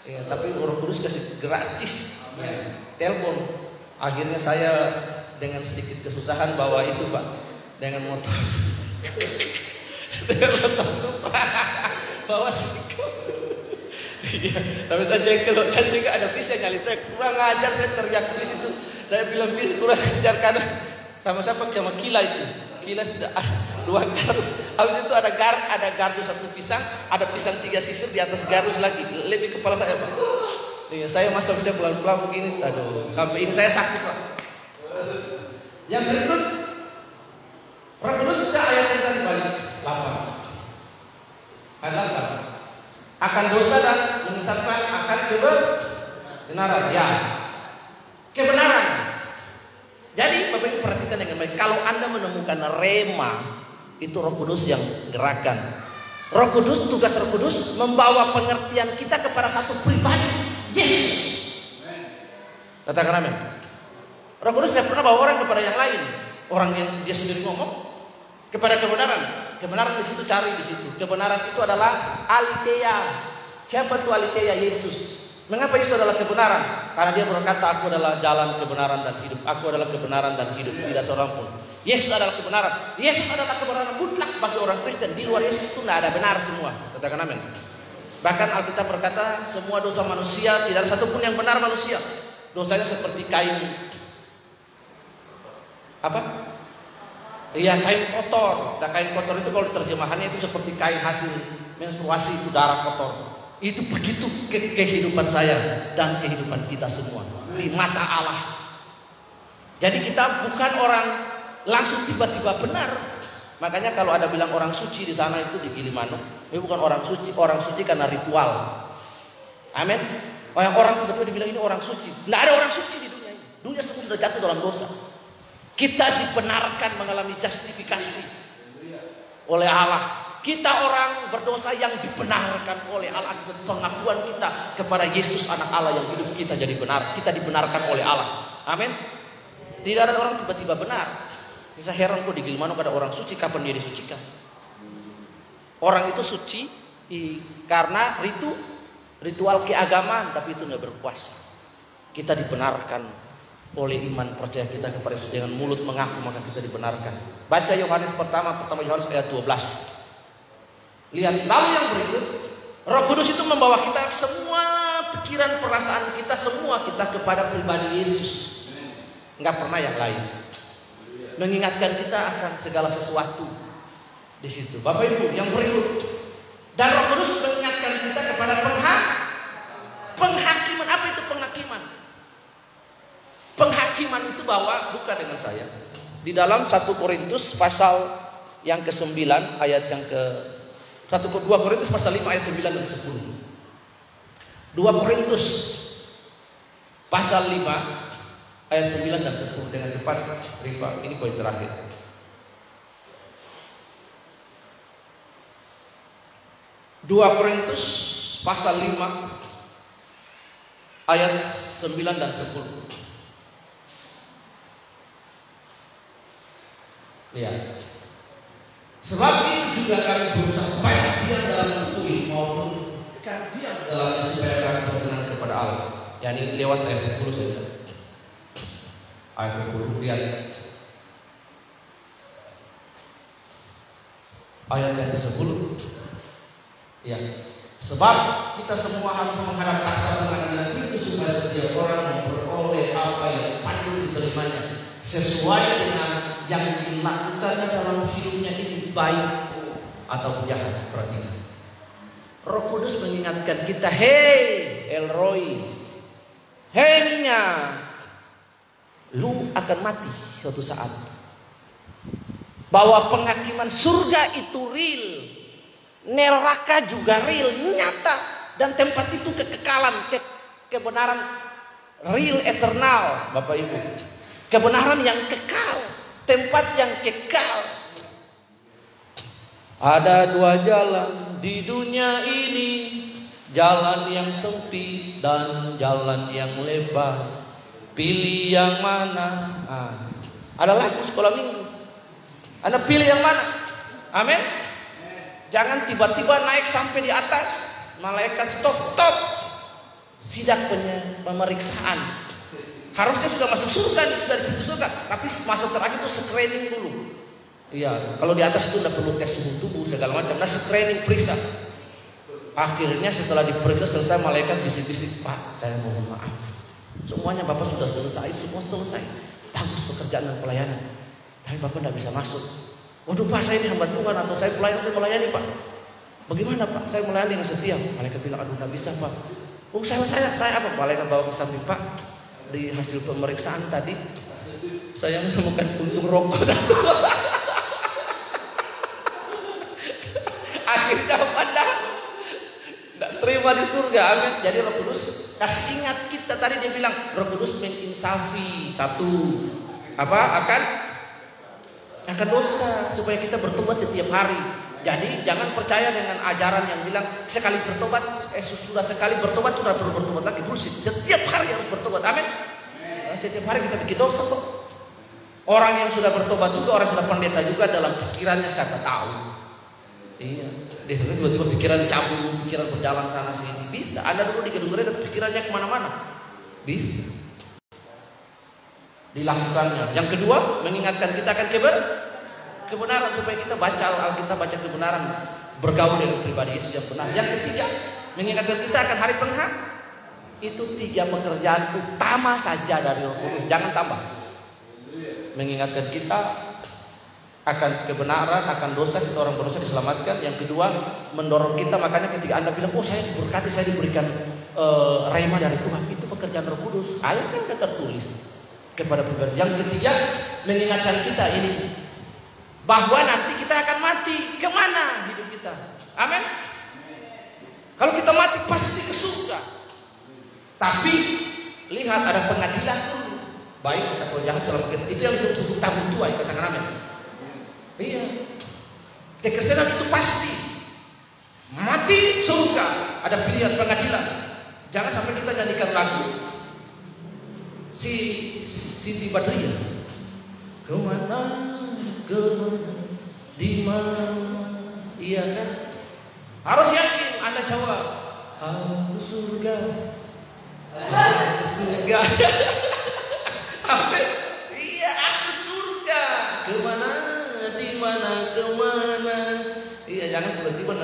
ya. Tapi Roh Kudus kasih gratis. Ya. Telepon. Akhirnya saya dengan sedikit kesusahan bawa itu Pak, dengan motor. dengan motor bawa singkong. Iya, tapi saya jengkel saya juga ada bis yang nyalip saya kurang ajar saya teriak bis itu. Saya bilang bis kurang ajar karena sama siapa sama Kila itu. Kila sudah ah, dua gardu. Habis itu ada gar, ada gardu satu pisang, ada pisang tiga sisir di atas gardu lagi. Lebih kepala saya pak. Iya, saya masuk saya pelan-pelan begini, aduh, sampai ini saya sakit pak. Yang berikut, Kudus sudah ayat yang tadi balik 8. Ada apa? akan dosa dan mengucapkan akan kebenaran. Ya, kebenaran. Jadi Bapak Ibu perhatikan dengan baik. Kalau Anda menemukan rema, itu Roh Kudus yang gerakan. Roh Kudus, tugas Roh Kudus membawa pengertian kita kepada satu pribadi, Yesus. Katakan amin. Roh Kudus tidak pernah bawa orang kepada yang lain. Orang yang dia sendiri ngomong kepada kebenaran. Kebenaran di situ cari di situ. Kebenaran itu adalah alitea. Siapa itu alitea? Yesus. Mengapa Yesus adalah kebenaran? Karena dia berkata, aku adalah jalan kebenaran dan hidup. Aku adalah kebenaran dan hidup. Tidak seorang pun. Yesus adalah kebenaran. Yesus adalah kebenaran mutlak bagi orang Kristen. Di luar Yesus itu tidak ada benar semua. Katakan amin. Bahkan Alkitab berkata, semua dosa manusia, tidak ada satupun yang benar manusia. Dosanya seperti kain. Apa? Iya kain kotor. Nah kain kotor itu kalau terjemahannya itu seperti kain hasil menstruasi itu darah kotor. Itu begitu ke kehidupan saya dan kehidupan kita semua di mata Allah. Jadi kita bukan orang langsung tiba-tiba benar. Makanya kalau ada bilang orang suci di sana itu di Gilimanuk, ini bukan orang suci, orang suci karena ritual. Amin. Orang orang tiba-tiba dibilang ini orang suci. Tidak ada orang suci di dunia ini. Dunia semua sudah jatuh dalam dosa. Kita dibenarkan mengalami justifikasi oleh Allah. Kita orang berdosa yang dibenarkan oleh Allah pengakuan kita kepada Yesus anak Allah yang hidup kita jadi benar. Kita dibenarkan oleh Allah. Amin. Tidak ada orang tiba-tiba benar. Bisa heran kok di Gilmano ada orang suci kapan dia disucikan. Orang itu suci karena ritu ritual keagamaan tapi itu nggak berkuasa. Kita dibenarkan oleh iman percaya kita kepada Yesus dengan mulut mengaku maka kita dibenarkan. Baca Yohanes pertama pertama Yohanes ayat 12. Lihat lalu yang berikut Roh Kudus itu membawa kita semua pikiran perasaan kita semua kita kepada pribadi Yesus. Enggak pernah yang lain. Mengingatkan kita akan segala sesuatu di situ. Bapak Ibu yang berikut dan Roh Kudus mengingatkan kita kepada penghak penghakiman. Apa itu penghakiman? Penghakiman itu bahwa bukan dengan saya. Di dalam 1 Korintus pasal yang ke-9 ayat yang ke 1 2 Korintus pasal 5 ayat 9 dan 10. 2 Korintus pasal 5 ayat 9 dan 10 dengan cepat Rifa ini poin terakhir. Dua Korintus pasal 5 ayat 9 dan 10. Lihat. Sebab itu juga kami berusaha Kan diam dalam supaya kami berkenan kepada Allah. Ya ini lewat ayat 10 saja. Ayat 10 lihat. Ayat yang ke-10. Ya. Sebab kita semua harus menghadap takhta pengadilan itu supaya setiap orang memperoleh apa yang patut diterimanya sesuai dengan yang dilakukannya dalam hidupnya ini baik atau jahat. Perhatikan. Roh Kudus mengingatkan kita, hei Elroy, hei lu akan mati suatu saat. Bahwa penghakiman surga itu real, neraka juga real, nyata, dan tempat itu kekekalan, ke, kebenaran real eternal, Bapak Ibu. Kebenaran yang kekal, tempat yang kekal. Ada dua jalan di dunia ini jalan yang sempit dan jalan yang lebar. Pilih yang mana? Ah. Ada lagu sekolah minggu. Anda pilih yang mana? Amin. Jangan tiba-tiba naik sampai di atas. Malaikat stop, stop. Sidak pemeriksaan. Harusnya sudah masuk surga, sudah surga. Tapi masuk terakhir itu screening dulu. Iya, kalau di atas itu udah perlu tes suhu tubuh segala macam. Nah, screening periksa. Akhirnya setelah diperiksa selesai malaikat bisik-bisik, Pak, saya mohon maaf. Semuanya Bapak sudah selesai, semua selesai. Bagus pekerjaan dan pelayanan. Tapi Bapak tidak bisa masuk. Waduh Pak, saya ini hamba Tuhan atau saya pelayan, saya melayani Pak. Bagaimana Pak? Saya melayani dengan setia. Malaikat bilang, aduh tidak bisa Pak. Oh saya, saya, saya apa? Malaikat bawa ke samping Pak. Di hasil pemeriksaan tadi, saya menemukan puntung rokok. terima di surga amin jadi Roh Kudus kasih ingat kita. Tadi dia bilang Roh Kudus menginsafi satu. Apa? Akan akan dosa supaya kita bertobat setiap hari. Jadi jangan percaya dengan ajaran yang bilang sekali bertobat eh sudah sekali bertobat sudah perlu bertobat lagi. Bullshit. Setiap hari harus bertobat. Amin. Setiap hari kita bikin dosa kok. Orang yang sudah bertobat juga orang yang sudah pendeta juga dalam pikirannya siapa tahu. Iya. Di sana tiba-tiba pikiran cabut, pikiran berjalan sana sini. Bisa. Anda dulu di gedung gereja pikirannya ke mana-mana. Bisa. Dilakukannya. Yang kedua, mengingatkan kita akan keber kebenaran supaya kita baca Alkitab, baca kebenaran, bergaul dengan pribadi Yesus yang benar. Yang ketiga, mengingatkan kita akan hari penghak. Itu tiga pekerjaan utama saja dari Roh Kudus. Jangan tambah. Mengingatkan kita akan kebenaran, akan dosa kita orang berdosa diselamatkan. Yang kedua, mendorong kita makanya ketika Anda bilang, "Oh, saya diberkati, saya diberikan uh, rema dari Tuhan." Itu pekerjaan Roh Kudus. Ayatnya sudah tertulis kepada pribadi. Yang ketiga, mengingatkan kita ini bahwa nanti kita akan mati. Ke mana hidup kita? Amin. Kalau kita mati pasti ke surga. Tapi lihat ada pengadilan dulu. Baik atau jahat selama kita. Itu yang disebut tabu tua katakan amin. Iya. Kekristenan itu pasti. Mati surga. Ada pilihan pengadilan. Jangan sampai kita nyanyikan lagu. Si Siti Badriah. Ke mana, ke mana, di mana? Iya kan? Harus yakin Anda jawab. Harus surga. Harus surga. Apa?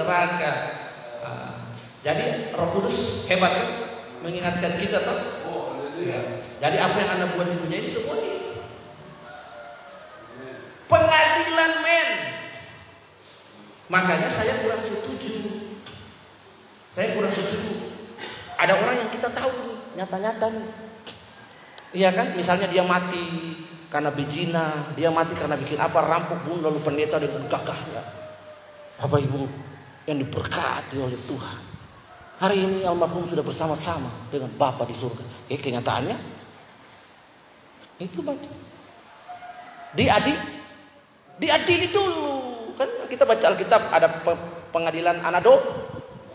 Neraka nah, jadi Roh Kudus hebat kan? Mengingatkan kita tuh oh, ya. jadi apa yang anda buat di dunia ini semua ini pengadilan men. Makanya saya kurang setuju. Saya kurang setuju. Ada orang yang kita tahu nyata-nyata iya kan? Misalnya dia mati karena berzina, dia mati karena bikin apa rampok bunuh lalu pendeta dengan gagahnya. Bapak Ibu yang diberkati oleh Tuhan. Hari ini almarhum sudah bersama-sama dengan Bapa di surga. Eh kenyataannya itu mati. Diadili, diadili dulu. Kan kita baca Alkitab ada pengadilan anak do,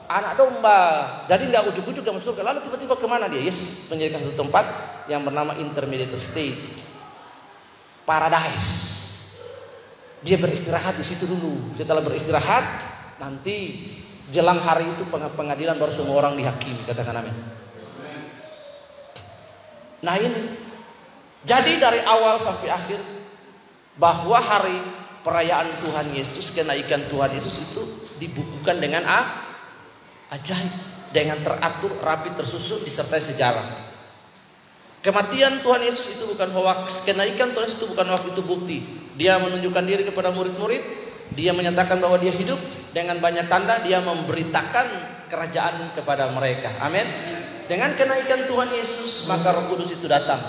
anak domba. Jadi nggak ujuk-ujuk yang masuk Lalu tiba-tiba ke mana dia? Yesus menjadikan satu tempat yang bernama intermediate state paradise. Dia beristirahat di situ dulu. Setelah beristirahat, nanti Jelang hari itu pengadilan baru semua orang dihakimi, katakan amin. Nah ini, jadi dari awal sampai akhir bahwa hari perayaan Tuhan Yesus, kenaikan Tuhan Yesus itu dibukukan dengan a, ajaib, dengan teratur, rapi, tersusun, disertai sejarah. Kematian Tuhan Yesus itu bukan hoax, kenaikan Tuhan Yesus itu bukan waktu itu bukti. Dia menunjukkan diri kepada murid-murid, dia menyatakan bahwa dia hidup dengan banyak tanda dia memberitakan kerajaan kepada mereka. Amin. Dengan kenaikan Tuhan Yesus maka Roh Kudus itu datang.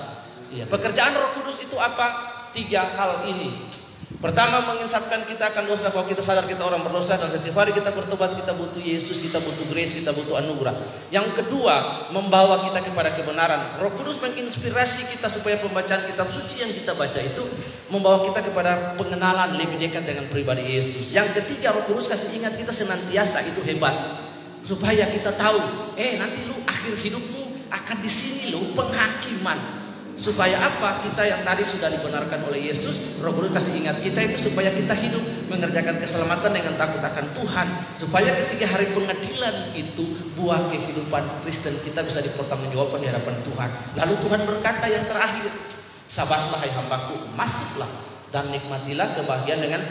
Ya, pekerjaan Roh Kudus itu apa? Tiga hal ini. Pertama menginsafkan kita akan dosa bahwa kita sadar kita orang berdosa dan setiap hari kita bertobat kita butuh Yesus, kita butuh grace, kita butuh anugerah. Yang kedua membawa kita kepada kebenaran. Roh Kudus menginspirasi kita supaya pembacaan kitab suci yang kita baca itu membawa kita kepada pengenalan lebih dekat dengan pribadi Yesus. Yang ketiga Roh Kudus kasih ingat kita senantiasa itu hebat supaya kita tahu, eh nanti lu akhir hidupmu akan di sini lo penghakiman Supaya apa? Kita yang tadi sudah dibenarkan oleh Yesus, Roh Kudus kasih ingat kita itu supaya kita hidup mengerjakan keselamatan dengan takut akan Tuhan. Supaya ketika hari pengadilan itu buah kehidupan Kristen kita bisa dipertanggungjawabkan di hadapan Tuhan. Lalu Tuhan berkata yang terakhir, Sabaslah hai hambaku, masuklah dan nikmatilah kebahagiaan dengan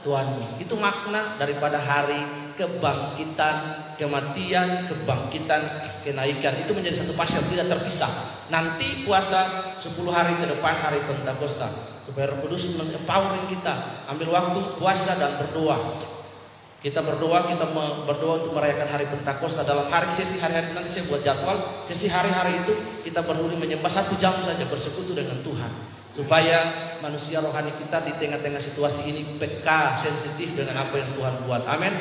Tuhanmu. Itu makna daripada hari kebangkitan, kematian, kebangkitan, kenaikan itu menjadi satu pasal tidak terpisah. Nanti puasa 10 hari ke depan hari Pentakosta supaya Roh Kudus empowering kita ambil waktu puasa dan berdoa. Kita berdoa, kita berdoa untuk merayakan hari Pentakosta dalam hari sesi hari-hari nanti saya buat jadwal. Sesi hari-hari itu kita berdiri menyembah satu jam saja bersekutu dengan Tuhan supaya manusia rohani kita di tengah-tengah situasi ini peka sensitif dengan apa yang Tuhan buat. Amin.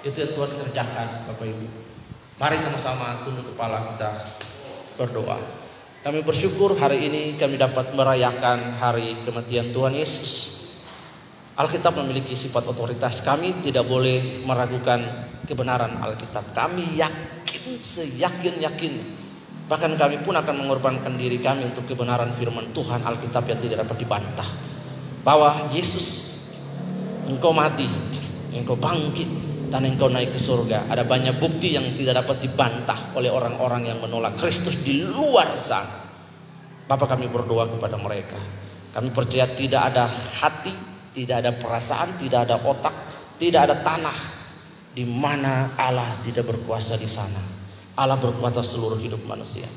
Itu yang Tuhan kerjakan Bapak Ibu. Mari sama-sama tunduk kepala kita berdoa. Kami bersyukur hari ini kami dapat merayakan hari kematian Tuhan Yesus. Alkitab memiliki sifat otoritas. Kami tidak boleh meragukan kebenaran Alkitab. Kami yakin seyakin-yakin. Bahkan kami pun akan mengorbankan diri kami untuk kebenaran firman Tuhan Alkitab yang tidak dapat dibantah. Bahwa Yesus, engkau mati, engkau bangkit, dan engkau naik ke surga. Ada banyak bukti yang tidak dapat dibantah oleh orang-orang yang menolak Kristus di luar sana. Bapak kami berdoa kepada mereka. Kami percaya tidak ada hati, tidak ada perasaan, tidak ada otak, tidak ada tanah di mana Allah tidak berkuasa di sana. Allah berkuasa seluruh hidup manusia.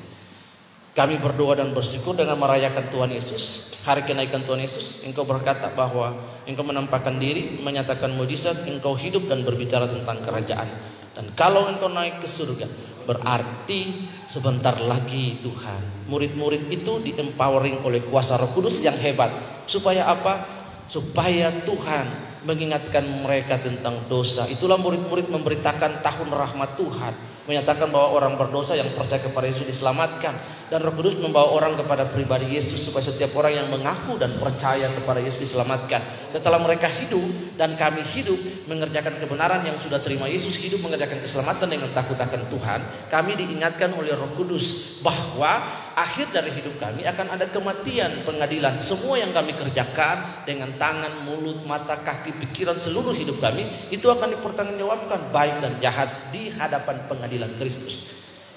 Kami berdoa dan bersyukur dengan merayakan Tuhan Yesus, hari kenaikan Tuhan Yesus. Engkau berkata bahwa engkau menampakkan diri, menyatakan mujizat, engkau hidup dan berbicara tentang kerajaan. Dan kalau engkau naik ke surga, berarti sebentar lagi Tuhan. Murid-murid itu di empowering oleh kuasa Roh Kudus yang hebat. Supaya apa? Supaya Tuhan mengingatkan mereka tentang dosa. Itulah murid-murid memberitakan tahun rahmat Tuhan. Menyatakan bahwa orang berdosa yang percaya kepada Yesus diselamatkan dan Roh Kudus membawa orang kepada pribadi Yesus supaya setiap orang yang mengaku dan percaya kepada Yesus diselamatkan. Setelah mereka hidup dan kami hidup mengerjakan kebenaran yang sudah terima Yesus hidup mengerjakan keselamatan dengan takut akan Tuhan, kami diingatkan oleh Roh Kudus bahwa akhir dari hidup kami akan ada kematian pengadilan. Semua yang kami kerjakan dengan tangan, mulut, mata, kaki, pikiran seluruh hidup kami itu akan dipertanggungjawabkan baik dan jahat di hadapan pengadilan Kristus.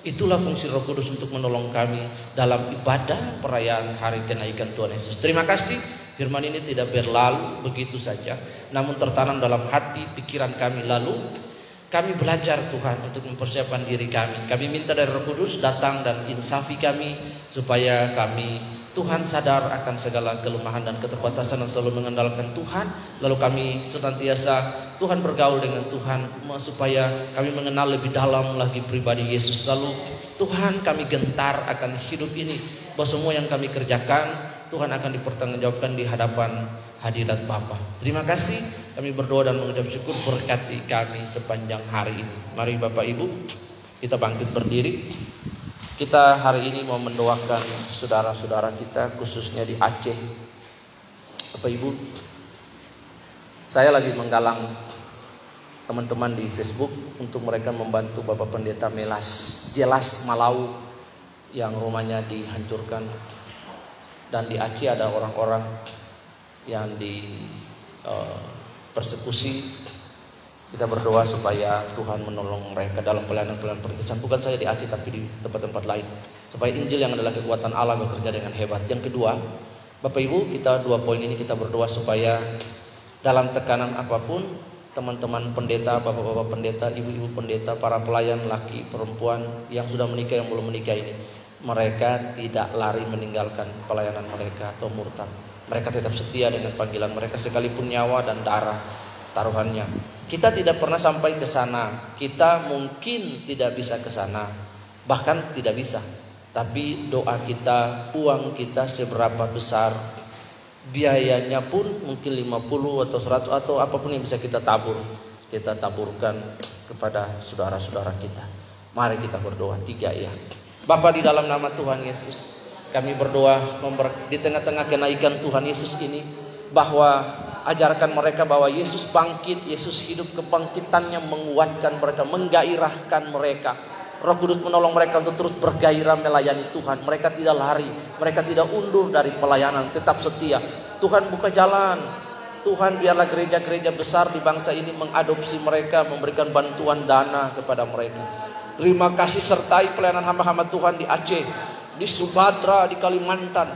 Itulah fungsi Roh Kudus untuk menolong kami dalam ibadah perayaan hari kenaikan Tuhan Yesus. Terima kasih. Firman ini tidak berlalu begitu saja, namun tertanam dalam hati pikiran kami lalu kami belajar Tuhan untuk mempersiapkan diri kami. Kami minta dari Roh Kudus datang dan insafi kami supaya kami Tuhan sadar akan segala kelemahan dan keterbatasan dan selalu mengandalkan Tuhan. Lalu kami senantiasa Tuhan bergaul dengan Tuhan supaya kami mengenal lebih dalam lagi pribadi Yesus. Lalu Tuhan kami gentar akan hidup ini bahwa semua yang kami kerjakan Tuhan akan dipertanggungjawabkan di hadapan hadirat Bapa. Terima kasih kami berdoa dan mengucap syukur berkati kami sepanjang hari ini. Mari Bapak Ibu kita bangkit berdiri. Kita hari ini mau mendoakan saudara-saudara kita khususnya di Aceh. Bapak Ibu, saya lagi menggalang teman-teman di Facebook untuk mereka membantu Bapak Pendeta Melas Jelas Malau yang rumahnya dihancurkan dan di Aceh ada orang-orang yang di uh, persekusi Kita berdoa supaya Tuhan menolong mereka dalam pelayanan-pelayanan perintisan. Bukan saja di Aceh tapi di tempat-tempat lain. Supaya Injil yang adalah kekuatan Allah bekerja dengan hebat. Yang kedua, Bapak Ibu kita dua poin ini kita berdoa supaya dalam tekanan apa pun teman-teman pendeta, bapak-bapak pendeta, ibu-ibu pendeta, para pelayan laki, perempuan yang sudah menikah yang belum menikah ini, mereka tidak lari meninggalkan pelayanan mereka atau murtad. Mereka tetap setia dengan panggilan mereka sekalipun nyawa dan darah taruhannya. Kita tidak pernah sampai ke sana. Kita mungkin tidak bisa ke sana. Bahkan tidak bisa. Tapi doa kita, uang kita seberapa besar biayanya pun mungkin 50 atau 100 atau apa pun yang bisa kita tabur kita taburkan kepada saudara-saudara kita mari kita berdoa tiga ya Bapak di dalam nama Tuhan Yesus kami berdoa di tengah-tengah kenaikan Tuhan Yesus ini bahwa ajarkan mereka bahwa Yesus bangkit Yesus hidup kebangkitannya menguatkan mereka menggairahkan mereka Roh Kudus menolong mereka untuk terus bergairah melayani Tuhan. Mereka tidak lari, mereka tidak undur dari pelayanan, tetap setia. Tuhan buka jalan. Tuhan biarlah gereja-gereja besar di bangsa ini mengadopsi mereka, memberikan bantuan dana kepada mereka. Terima kasih sertai pelayanan hamba-hamba Tuhan di Aceh, di Sumatera, di Kalimantan,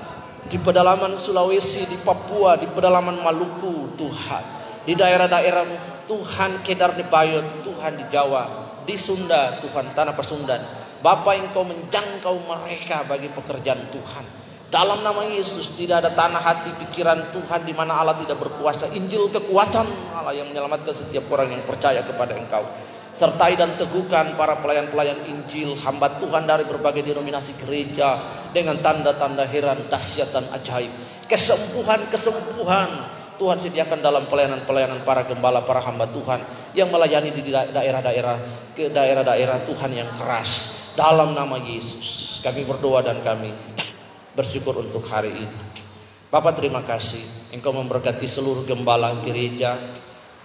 di pedalaman Sulawesi, di Papua, di pedalaman Maluku, Tuhan. Di daerah-daerah Tuhan Kedar di Bayot, Tuhan di Jawa, di Sunda Tuhan tanah Pasundan Bapak yang kau menjangkau mereka bagi pekerjaan Tuhan. Dalam nama Yesus tidak ada tanah hati pikiran Tuhan di mana Allah tidak berkuasa. Injil kekuatan Allah yang menyelamatkan setiap orang yang percaya kepada engkau sertai dan teguhkan para pelayan-pelayan Injil hamba Tuhan dari berbagai denominasi gereja dengan tanda-tanda heran dahsyat dan ajaib kesembuhan-kesembuhan Tuhan sediakan dalam pelayanan-pelayanan para gembala, para hamba Tuhan yang melayani di daerah-daerah ke daerah-daerah Tuhan yang keras dalam nama Yesus. Kami berdoa dan kami bersyukur untuk hari ini. Bapak terima kasih Engkau memberkati seluruh gembala gereja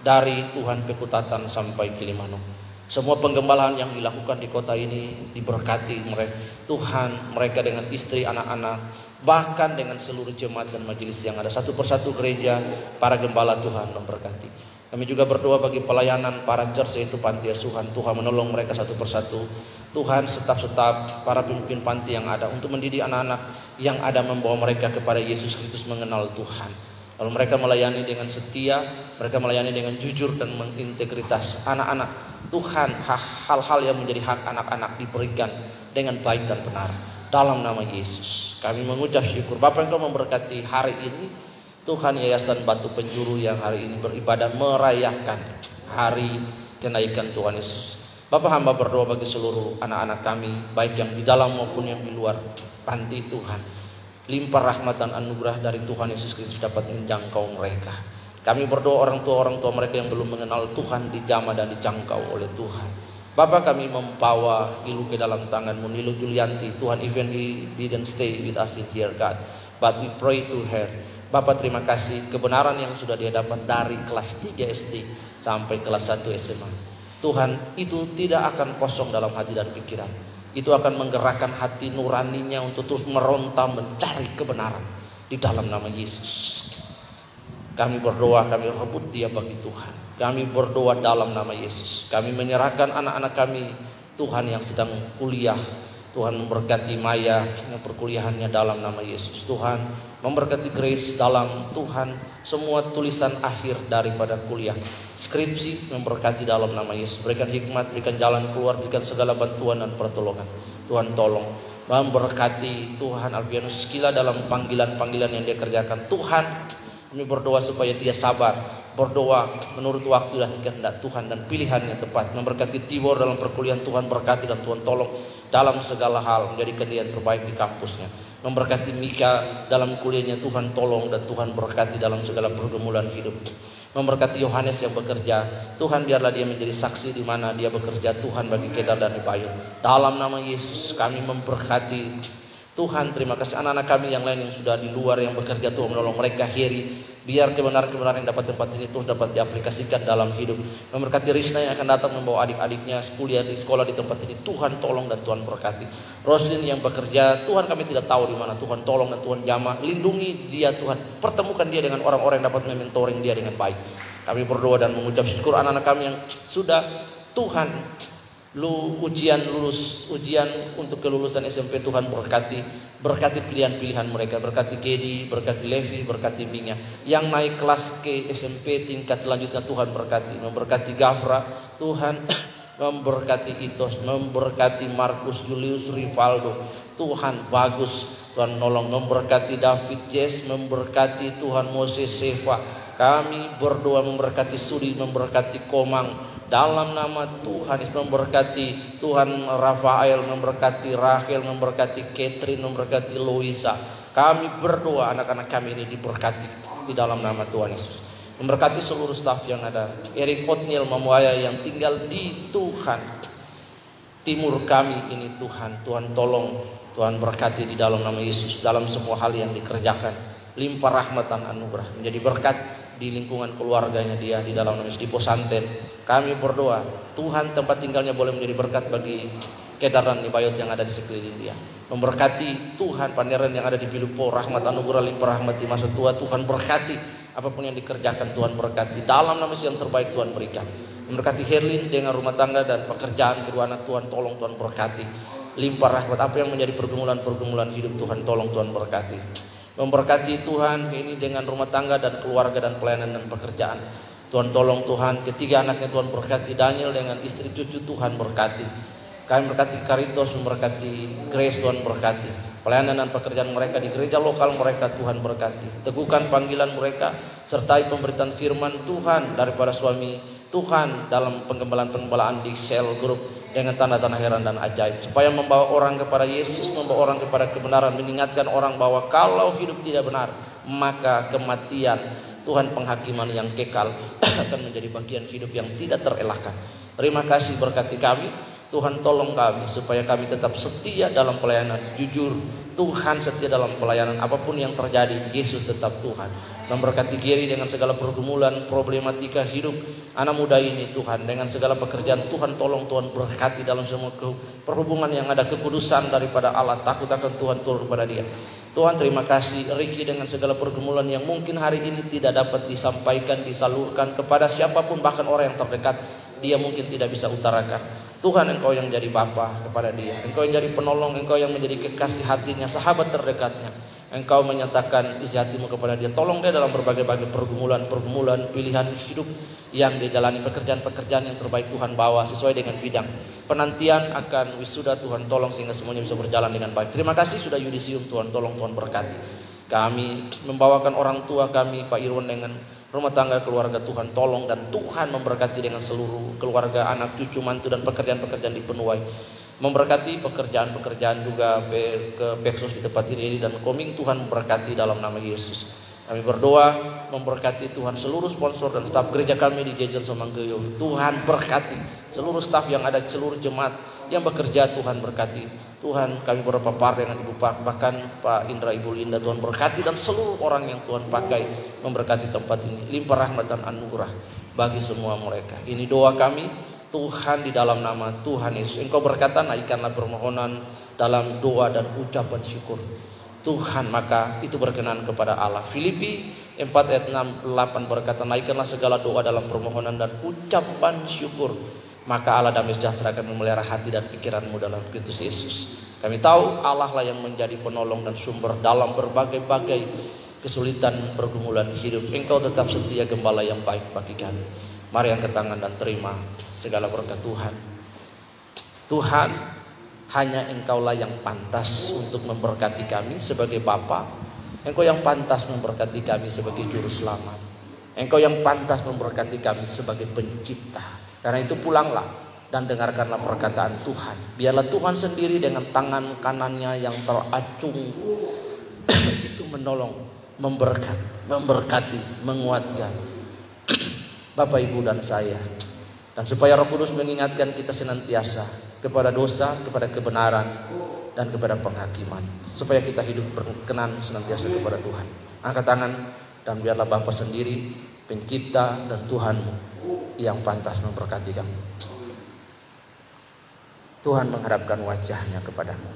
dari Tuhan Pekutatan sampai Kilimanuk. Semua penggembalaan yang dilakukan di kota ini diberkati mereka. Tuhan mereka dengan istri anak-anak bahkan dengan seluruh jemaat dan majelis yang ada satu persatu gereja para gembala Tuhan memberkati. Kami juga berdoa bagi pelayanan para church yaitu panti asuhan. Tuhan menolong mereka satu persatu. Tuhan setap-setap para pemimpin panti yang ada untuk mendidik anak-anak yang ada membawa mereka kepada Yesus Kristus mengenal Tuhan. Lalu mereka melayani dengan setia, mereka melayani dengan jujur dan mengintegritas anak-anak. Tuhan hal-hal yang menjadi hak anak-anak diberikan dengan baik dan benar dalam nama Yesus. Kami mengucap syukur Bapak engkau memberkati hari ini Tuhan Yayasan Batu Penjuru yang hari ini beribadah merayakan hari kenaikan Tuhan Yesus. Bapak hamba berdoa bagi seluruh anak-anak kami baik yang di dalam maupun yang di luar panti Tuhan. Limpah rahmat dan anugerah dari Tuhan Yesus Kristus dapat menjangkau mereka. Kami berdoa orang tua orang tua mereka yang belum mengenal Tuhan dijamah dan dijangkau oleh Tuhan. Bapak kami membawa Ilu ke dalam tanganmu Nilu Julianti. Tuhan even he didn't stay with us in here God. But we pray to her. Bapak terima kasih kebenaran yang sudah dia dapat dari kelas 3 SD sampai kelas 1 SMA Tuhan itu tidak akan kosong dalam hati dan pikiran Itu akan menggerakkan hati nuraninya untuk terus meronta mencari kebenaran Di dalam nama Yesus Kami berdoa, kami rebut dia bagi Tuhan kami berdoa dalam nama Yesus. Kami menyerahkan anak-anak kami Tuhan yang sedang kuliah. Tuhan memberkati Maya perkuliahannya dalam nama Yesus. Tuhan memberkati Grace dalam Tuhan semua tulisan akhir daripada kuliah. Skripsi memberkati dalam nama Yesus. Berikan hikmat, berikan jalan keluar, berikan segala bantuan dan pertolongan. Tuhan tolong memberkati Tuhan Albianus Skila dalam panggilan-panggilan yang dia kerjakan. Tuhan kami berdoa supaya dia sabar berdoa menurut waktu dan kehendak Tuhan dan pilihannya tepat memberkati Tibor dalam perkuliahan Tuhan berkati dan Tuhan tolong dalam segala hal menjadikan dia terbaik di kampusnya. Memberkati Mika dalam kuliahnya Tuhan tolong dan Tuhan berkati dalam segala pergumulan hidup. Memberkati Yohanes yang bekerja. Tuhan biarlah dia menjadi saksi di mana dia bekerja. Tuhan bagi Kedar dan Ibayu. Dalam nama Yesus kami memberkati Tuhan terima kasih anak-anak kami yang lain yang sudah di luar yang bekerja Tuhan menolong mereka Heri Biar kebenaran-kebenaran yang dapat tempat ini terus dapat diaplikasikan dalam hidup. Memberkati Risna yang akan datang membawa adik-adiknya kuliah di sekolah di tempat ini. Tuhan tolong dan Tuhan berkati. Roslin yang bekerja, Tuhan kami tidak tahu di mana. Tuhan tolong dan Tuhan jamah. Lindungi dia Tuhan. Pertemukan dia dengan orang-orang yang dapat mementoring dia dengan baik. Kami berdoa dan mengucap syukur anak-anak kami yang sudah Tuhan lu ujian lulus ujian untuk kelulusan SMP Tuhan berkati berkati pilihan-pilihan mereka berkati Kedi berkati Levi berkati Minga yang naik kelas ke SMP tingkat selanjutnya Tuhan berkati memberkati Gafra Tuhan memberkati Itos memberkati Markus Julius Rivaldo. Tuhan bagus Tuhan nolong memberkati David Jess memberkati Tuhan Moses Seva. Kami berdoa memberkati Sudi memberkati Komang dalam nama Tuhan Yesus memberkati Tuhan Rafael memberkati Rahel memberkati Catherine memberkati Louisa. Kami berdoa anak-anak kami ini diberkati di dalam nama Tuhan Yesus. Memberkati seluruh staf yang ada. Eric Otniel Mamuaya yang tinggal di Tuhan. Timur kami ini Tuhan Tuhan tolong Tuhan berkati di dalam nama Yesus dalam semua hal yang dikerjakan. Limpah rahmatan anugerah menjadi berkat di lingkungan keluarganya dia di dalam di Posanten. Kami berdoa Tuhan tempat tinggalnya boleh menjadi berkat bagi Kedaran di Bayot yang ada di sekeliling dia. Memberkati Tuhan pangeran yang ada di Bilupo, rahmat anugerah limpah rahmat masa tua Tuhan berkati apa pun yang dikerjakan Tuhan berkati dalam nama yang terbaik Tuhan berikan. Memberkati Herlin dengan rumah tangga dan pekerjaan kedua anak Tuhan tolong Tuhan berkati. Limpah rahmat apa yang menjadi pergumulan-pergumulan hidup Tuhan tolong Tuhan berkati. Memberkati Tuhan ini dengan rumah tangga dan keluarga dan pelayanan dan pekerjaan. Tuhan tolong Tuhan ketiga anaknya Tuhan berkati Daniel dengan istri cucu Tuhan berkati. Kami berkati Karitos memberkati Grace Tuhan berkati. Pelayanan dan pekerjaan mereka di gereja lokal mereka Tuhan berkati. Teguhkan panggilan mereka sertai pemberitaan firman Tuhan daripada suami Tuhan dalam penggembalaan-penggembalaan di sel grup dengan tanda-tanda heran dan ajaib supaya membawa orang kepada Yesus, membawa orang kepada kebenaran, mengingatkan orang bahwa kalau hidup tidak benar, maka kematian Tuhan penghakiman yang kekal akan menjadi bagian hidup yang tidak terelakkan. Terima kasih berkati kami. Tuhan tolong kami supaya kami tetap setia dalam pelayanan, jujur. Tuhan setia dalam pelayanan apa pun yang terjadi, Yesus tetap Tuhan memberkati Giri dengan segala pergumulan, problematika hidup anak muda ini Tuhan dengan segala pekerjaan Tuhan tolong Tuhan berkati dalam semua perhubungan yang ada kekudusan daripada Allah. Takut akan Tuhan turun kepada dia. Tuhan terima kasih Ricky dengan segala pergumulan yang mungkin hari ini tidak dapat disampaikan disalurkan kepada siapa pun bahkan orang yang terdekat dia mungkin tidak bisa utarakan. Tuhan engkau yang jadi Bapa kepada dia. Engkau yang jadi penolong engkau yang menjadi kekasih hatinya sahabat terdekatnya Engkau menyatakan isi hatimu kepada dia. Tolong dia dalam berbagai-bagai pergumulan-pergumulan pilihan hidup yang dijalani pekerjaan-pekerjaan yang terbaik Tuhan bawa sesuai dengan bidang. Penantian akan wisuda Tuhan tolong sehingga semuanya bisa berjalan dengan baik. Terima kasih sudah yudisium Tuhan tolong Tuhan berkati. Kami membawakan orang tua kami Pak Irwan dengan rumah tangga keluarga Tuhan tolong dan Tuhan memberkati dengan seluruh keluarga anak cucu mantu dan pekerjaan-pekerjaan dipenuhi memberkati pekerjaan-pekerjaan juga ke Peksos di tempat ini dan koming Tuhan memberkati dalam nama Yesus. Kami berdoa memberkati Tuhan seluruh sponsor dan staf gereja kami di Jejen Semanggeyo. Tuhan berkati seluruh staf yang ada seluruh jemaat yang bekerja Tuhan berkati. Tuhan kami beberapa par dengan Ibu Pak bahkan Pak Indra Ibu Linda Tuhan berkati dan seluruh orang yang Tuhan pakai memberkati tempat ini. Limpah rahmat dan anugerah bagi semua mereka. Ini doa kami Tuhan di dalam nama Tuhan Yesus. Engkau berkata naikkanlah permohonan dalam doa dan ucapan syukur. Tuhan maka itu berkenan kepada Allah. Filipi 4 ayat 6 8 berkata naikkanlah segala doa dalam permohonan dan ucapan syukur. Maka Allah damai sejahtera akan memelihara hati dan pikiranmu dalam Kristus Yesus. Kami tahu Allah lah yang menjadi penolong dan sumber dalam berbagai-bagai kesulitan pergumulan hidup. Engkau tetap setia gembala yang baik bagi kami. Mari angkat tangan dan terima segala berkat Tuhan. Tuhan, hanya Engkaulah yang pantas untuk memberkati kami sebagai Bapa. Engkau yang pantas memberkati kami sebagai juru selamat. Engkau yang pantas memberkati kami sebagai pencipta. Karena itu pulanglah dan dengarkanlah perkataan Tuhan. Biarlah Tuhan sendiri dengan tangan kanannya yang teracung itu menolong, memberkat, memberkati, menguatkan Bapak Ibu dan saya dan supaya Roh Kudus mengingatkan kita senantiasa kepada dosa, kepada kebenaran, dan kepada penghakiman. Supaya kita hidup berkenan senantiasa kepada Tuhan. Angkat tangan dan biarlah Bapa sendiri, pencipta dan Tuhanmu yang pantas memberkati kamu. Tuhan mengharapkan wajahnya kepadamu.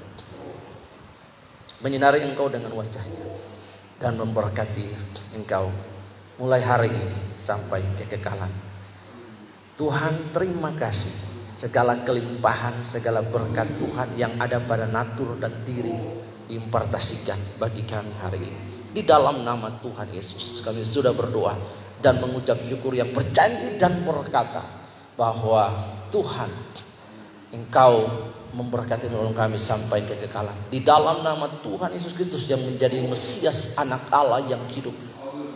Menyinari engkau dengan wajahnya. Dan memberkati engkau. Mulai hari ini sampai kekekalan. Tuhan terima kasih segala kelimpahan, segala berkat Tuhan yang ada pada natur dan diri impartasikan bagi kami hari ini. Di dalam nama Tuhan Yesus kami sudah berdoa dan mengucap syukur yang berjanji dan berkata bahwa Tuhan Engkau memberkati nolong kami sampai kekekalan. Di dalam nama Tuhan Yesus Kristus yang menjadi Mesias anak Allah yang hidup.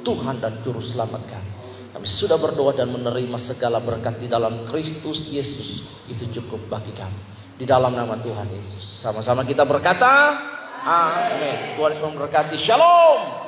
Tuhan dan Juru Selamat kami. Kami sudah berdoa dan menerima segala berkat di dalam Kristus Yesus. Itu cukup bagi kami. Di dalam nama Tuhan Yesus. Sama-sama kita berkata, Amin. Tuhan Yesus memberkati. Shalom.